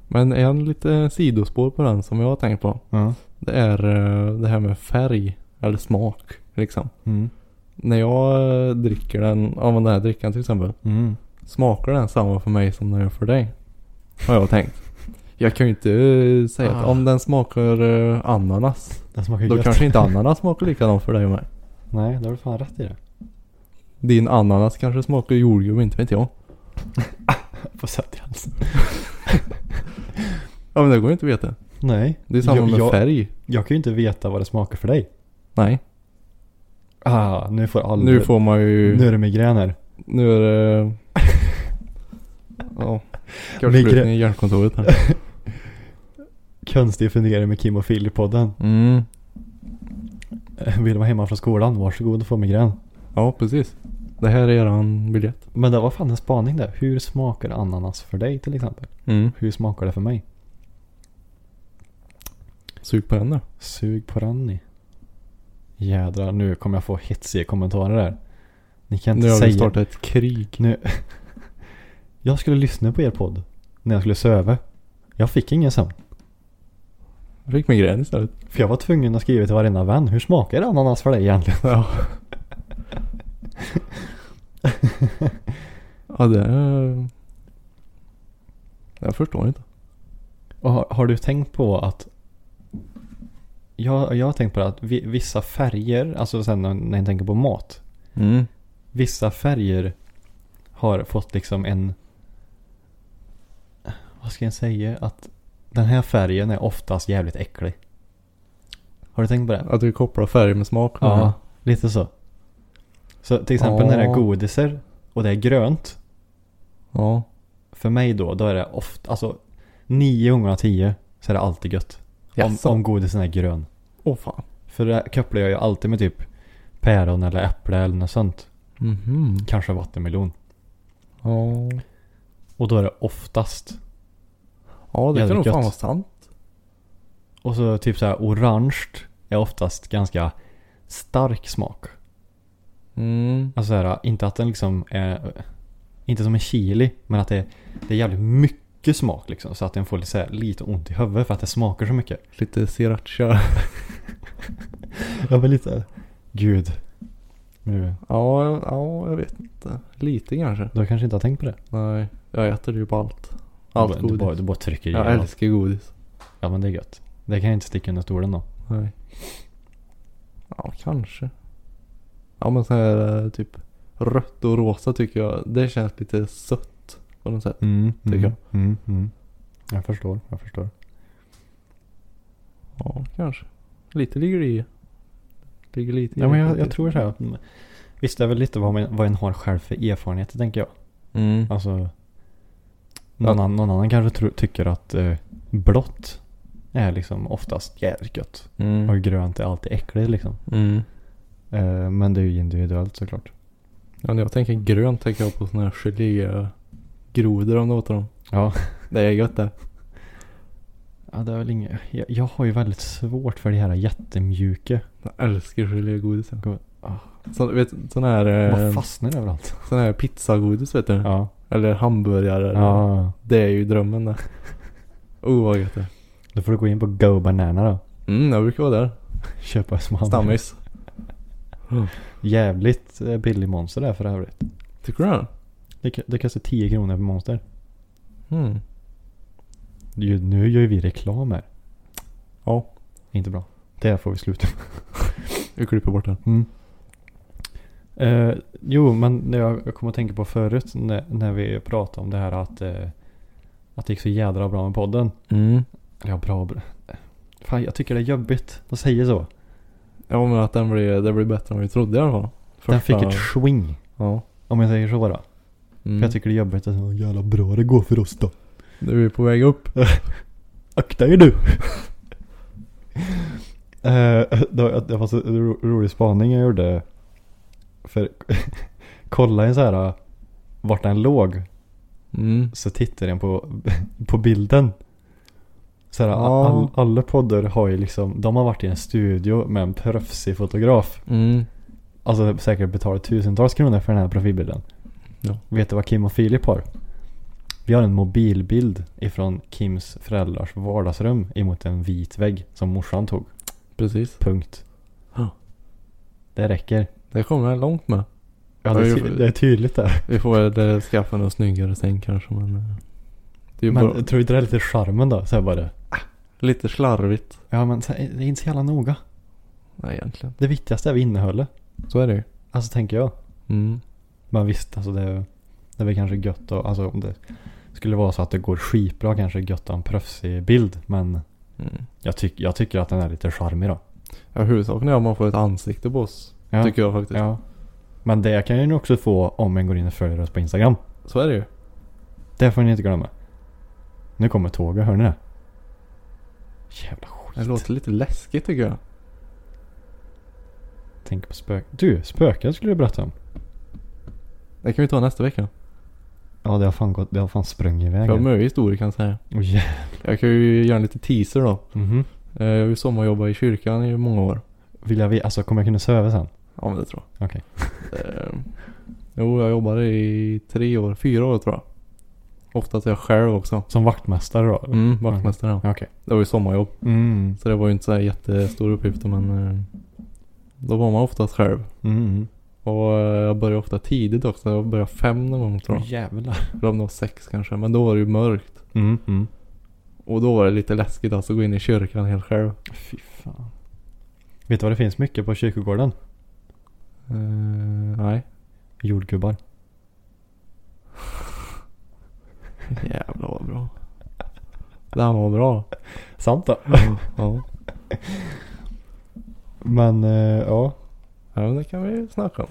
Men en lite sidospår på den som jag har tänkt på. Ja. Det är eh, det här med färg. Eller smak liksom. Mm. När jag eh, dricker den, ja men den här drickan till exempel. Mm. Smakar den samma för mig som den gör för dig? Har jag tänkt. Jag kan ju inte eh, säga att Ah. om den smakar ananas. Den smakar Då gött. kanske inte ananas smakar likadant för dig och mig. Nej, det har du fan rätt i det. Din ananas kanske smakar jordgubb, inte vet jag. På halsen. Ja men det går ju inte att veta. Nej. Det är samma jag, med jag, färg. jag kan ju inte veta vad det smakar för dig. Nej. Ah, nu får alla... Nu får man ju... Nu är det migrän här. Nu är det... ja. Migrä- i hjärnkontoret här. Konstig fundering med Kim och Phil i podden. Mm. Eh, Vill vara hemma från skolan, varsågod och få migrän. Ja precis. Det här är eran biljett. Men det var fan en spaning där. Hur smakar ananas för dig till exempel? Mm. Hur smakar det för mig? Sug på den då. Sug på Ranni. Jädrar, nu kommer jag få hetsiga kommentarer där. Ni kan inte Nu har vi säga... startat ett krig. Nu... jag skulle lyssna på er podd. när jag skulle söva. Jag fick ingen sömn. Jag fick migrän istället. För jag var tvungen att skriva till varenda vän. Hur smakar ananas för dig egentligen? Ja. ja det är... Jag förstår inte. Och har, har du tänkt på att jag, jag har tänkt på att vi, vissa färger, alltså sen när, jag tänker på mat. Mm. Vissa färger har fått liksom en... Vad ska jag säga? Att den här färgen är oftast jävligt äcklig. Har du tänkt på det? Att du kopplar färg med smak. Ja, lite så. Så till exempel när det är Ja. godiser och det är grönt. Ja. För mig då, då är det ofta, alltså nio gånger av tio så är det alltid gött. Om, om godisen är grön. Åh fan. För det kopplar jag ju alltid med typ päron eller äpple eller något sånt. Mhm. Kanske vattenmelon. Ja. Och då är det oftast. Ja det Jävligt kan nog fan gött. vara sant. Och så typ så här orange är oftast ganska stark smak. Mm. Alltså så här, inte att den liksom är, inte som en chili, men att det, det är jävligt mycket smak liksom. Så att den får lite, så här, lite ont i huvudet för att det smakar så mycket. Lite sriracha. Ja men lite, gud. Nu, ja, ja, jag vet inte. Lite kanske. du kanske inte har tänkt på det? Nej. Jag äter ju på allt. Allt du, godis. bara, du bara trycker i jag allt. älskar godis. Ja men det är gött. Det kan jag inte sticka under stolen då. Nej. Ja, kanske. Ja men så här eh, typ rött och rosa tycker jag. Det känns lite sött på något sätt. Mm, Tycker mm, jag. Mm, mm. Jag förstår, jag förstår. Ja, kanske. Lite ligger det i. Ligger lite i Ja men jag, jag tror så här att mm, Visst det är väl lite vad, man, vad en har själv för erfarenheter tänker jag. Mm. Alltså Någon, Ja. annan, någon annan kanske tro, tycker att eh, blått är liksom oftast jävligt gött. Och Mm. grönt är alltid äckligt liksom. Mm. Eh, men det är ju individuellt såklart. Ja, när jag tänker grönt tänker jag på såna här gelégrodor om du åt dem. Ja. Det är gött det. Ja det är väl inget. Jag, jag har ju väldigt svårt för det här jättemjuka. Jag älskar gelégodis. God- ah. Så, vet, sån här, Bara eh, fastnar överallt. sån här pizzagodis vet du. Ja. Eller hamburgare. Ja. Det är ju drömmen det. Oh vad gött det. Då får du gå in på Go Banana då. Mm, jag brukar vara där. Köpa små Stammis. Jävligt eh, billig monster där för övrigt. Tycker du det? Det, det kostar 10 kronor per monster. Mm. Ju- Nu gör ju vi reklam här. Ja. Inte bra. Det får vi sluta med. Vi klipper bort den. Mm. Eh, jo, men när jag, jag kommer att tänka på förut när, när vi pratade om det här att, eh, att det gick så jädra bra med podden. Mm. Eller ja, bra, bra. Fan, jag tycker det är jobbigt att säga så. Ja men att den blir, det blir bättre än vi trodde i alla fall. Den fick Första- ett swing. Ja. Om jag säger så då. Mm. För jag tycker det är jobbigt att så jävla bra det går för oss då. Nu är vi på väg upp. Akta er du! Eh, det, det var ro, rolig spaning jag gjorde. För kolla en så här vart den låg. Mm. Så tittar den på, på bilden. Så här, Ja. all, alla poddar har ju liksom, de har varit i en studio med en proffsig fotograf. Mm. Alltså säkert betalat tusentals kronor för den här profilbilden. Ja. Vet du vad Kim och Filip har? Vi har en mobilbild ifrån Kims föräldrars vardagsrum emot en vit vägg som morsan tog. Precis. Punkt. Ja. Det räcker. Det kommer jag långt med. Ja, det, är, det är tydligt där. Vi får väl eh, skaffa en snyggare säng kanske men. eh, Men bara tror inte det är lite charmen då? Så här bara. lite slarvigt. Ja men det är inte så jävla noga. Nej egentligen. Det viktigaste är innehållet. Så är det ju. Alltså tänker jag. Mm. Men visst, alltså det, det är väl kanske gött och, alltså om det skulle vara så att det går skitbra kanske gött att ha en proffsig bild. Men Mm. jag, tyck, jag tycker att den är lite charmig då. Ja huvudsaken är att man får ett ansikte på oss. Ja. Tycker jag faktiskt. Ja. Men det kan jag ju också få om en går in och följer oss på Instagram. Så är det ju. Det får ni inte glömma. Nu kommer tåget, hör ni det? Jävla skit. Det låter lite läskigt tycker jag. Tänk på spök. Du, spöken skulle du berätta om. Det kan vi ta nästa vecka. Ja, det har fan gått, det har fan sprungit iväg. Jag har mycket historier kan jag säga. Oh, yeah. Jag kan ju göra en lite teaser då. Mhm. Eh, Jag har ju sommarjobbat i kyrkan i många år. Vill jag alltså kommer jag kunna söva sen? Ja men det tror jag. Okej. Eh, Jo jag jobbade i tre år, fyra år tror jag. Oftast är jag själv också. Som vaktmästare då? Mm, vaktmästare ja. Okej. Det var ju sommarjobb. Mm. Så det var ju inte så här jättestor uppgift men eh, då var man oftast själv. Mm. Och eh, jag började ofta tidigt också. Jag började fem någon gång tror jag. Jävlar. Eller om det var sex kanske. Men då var det ju mörkt. Mm. Mm. Och då var det lite läskigt alltså att gå in i kyrkan helt själv. Fy fan. Vet du vad det finns mycket på kyrkogården? Eh, nej. Jordgubbar. Jävlar vad bra. Den var bra. Sant då. ja. Men eh, ja. Ja, men det kan vi snacka om.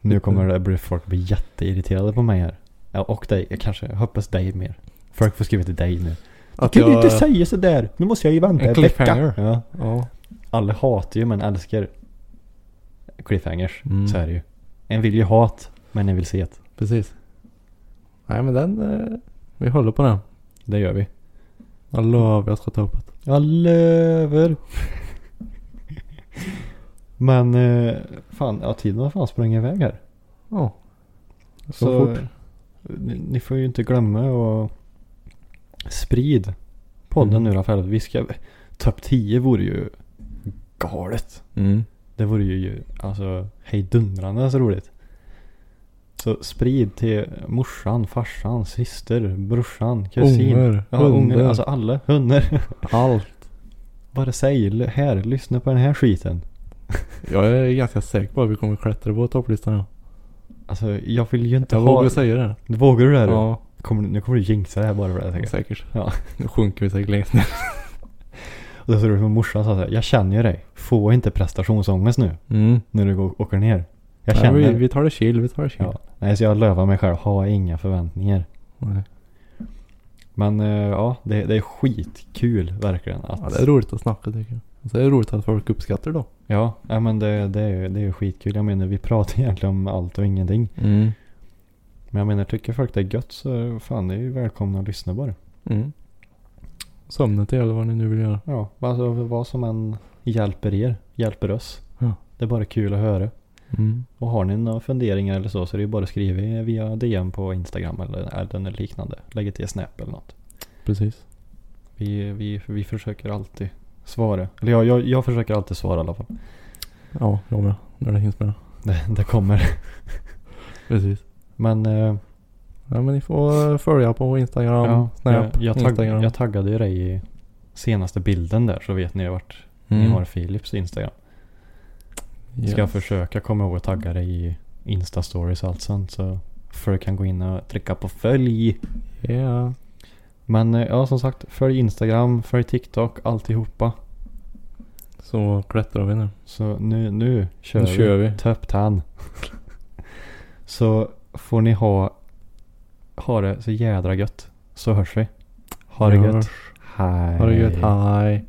Nu kommer det bli folk bli jätteirriterade på mig här. Ja, och dig. Jag kanske hoppas dig mer. Folk får skriva till dig nu. Att kan du jag- inte säga sådär? Nu måste jag ju vänta En en vecka. Ja. Ja. Alla hatar ju men älskar cliffhangers. Mm. Så är det ju. En vill ju hat, men en vill se det. Precis. Nej men den, eh, vi håller på den. Det gör vi. Jag lovar jag ska ta upp det. Jag lever. men eh, fan, ja tiden har fan sprungit iväg här. Ja. Så, Så, fort. Ni, ni får ju inte glömma och sprid podden Mm. nu att vi ska Topp 10 vore ju galet. Mm. Det vore ju alltså hejdundrande så roligt. Så sprid till morsan, farsan, syster, brorsan, kusin. Ungar, ja, ungar, alltså alla. Hundar. Allt. Bara säg här, lyssna på den här skiten. Jag är ganska säker på att vi kommer klättra på topplistan ja. Alltså jag vill ju inte Jag ha... vågar säga det. Vågar du det? då? Ja, Kommer, nu kommer du jinxa det här bara för det säkert. säkert. Ja. Nu sjunker vi säkert längst ner. Och då så roligt med morsan sa så här, jag känner ju dig. Få inte prestationsångest nu. Mm. När du går, åker ner. Jag Nej, känner. vi, vi tar det chill, vi tar det chill. ja. Nej så jag lövar mig själv, ha inga förväntningar. Nej. Men eh, ja, det, det är skitkul verkligen. Att, Ja, det är roligt att snacka tycker jag. Så är det roligt att folk uppskattar då. Ja, ja men det, det, är, ju- det är ju skitkul. Jag menar vi pratar egentligen om allt och ingenting. Mm. Men jag menar tycker folk det är gött så fan det är ju välkomna att lyssna bara. Mm. Sömnet eller vad ni nu vill göra. Ja, alltså vad som än hjälper er, hjälper oss. Ja. Det är bara kul att höra. Mm. Och har ni några funderingar eller så så är det ju bara att skriva via DM på Instagram eller, eller liknande. Lägg till Snap eller något. Precis. Vi, vi, vi försöker alltid svara. Eller jag, jag, jag försöker alltid svara i alla fall. Ja, jag med. När det hinns med. Det, det kommer. Precis. Men eh, Ja men ni får följa på Instagram, ja, Snap, jag, jag, tagg, Instagram. jag taggade ju dig i senaste bilden där så vet ni vart Mm. ni har Philips Instagram. Yes. Ska försöka komma ihåg att tagga dig i Insta-stories och allt sånt. Så folk kan gå in och trycka på följ. Ja. Men eh, ja som sagt, följ Instagram, följ TikTok, alltihopa. Så klättrar vi nu. Så nu, nu kör Nu vi. kör vi. Top 10. så får ni ha, ha det så jädra gött. Så hörs vi. Ha det gött. Hej. Ha det gött. Hej.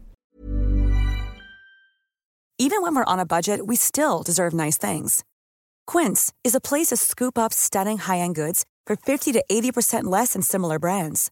Even when we're on a budget, we still deserve nice things. Quince is a place to scoop up stunning high-end goods for 50 to 80% less than similar brands.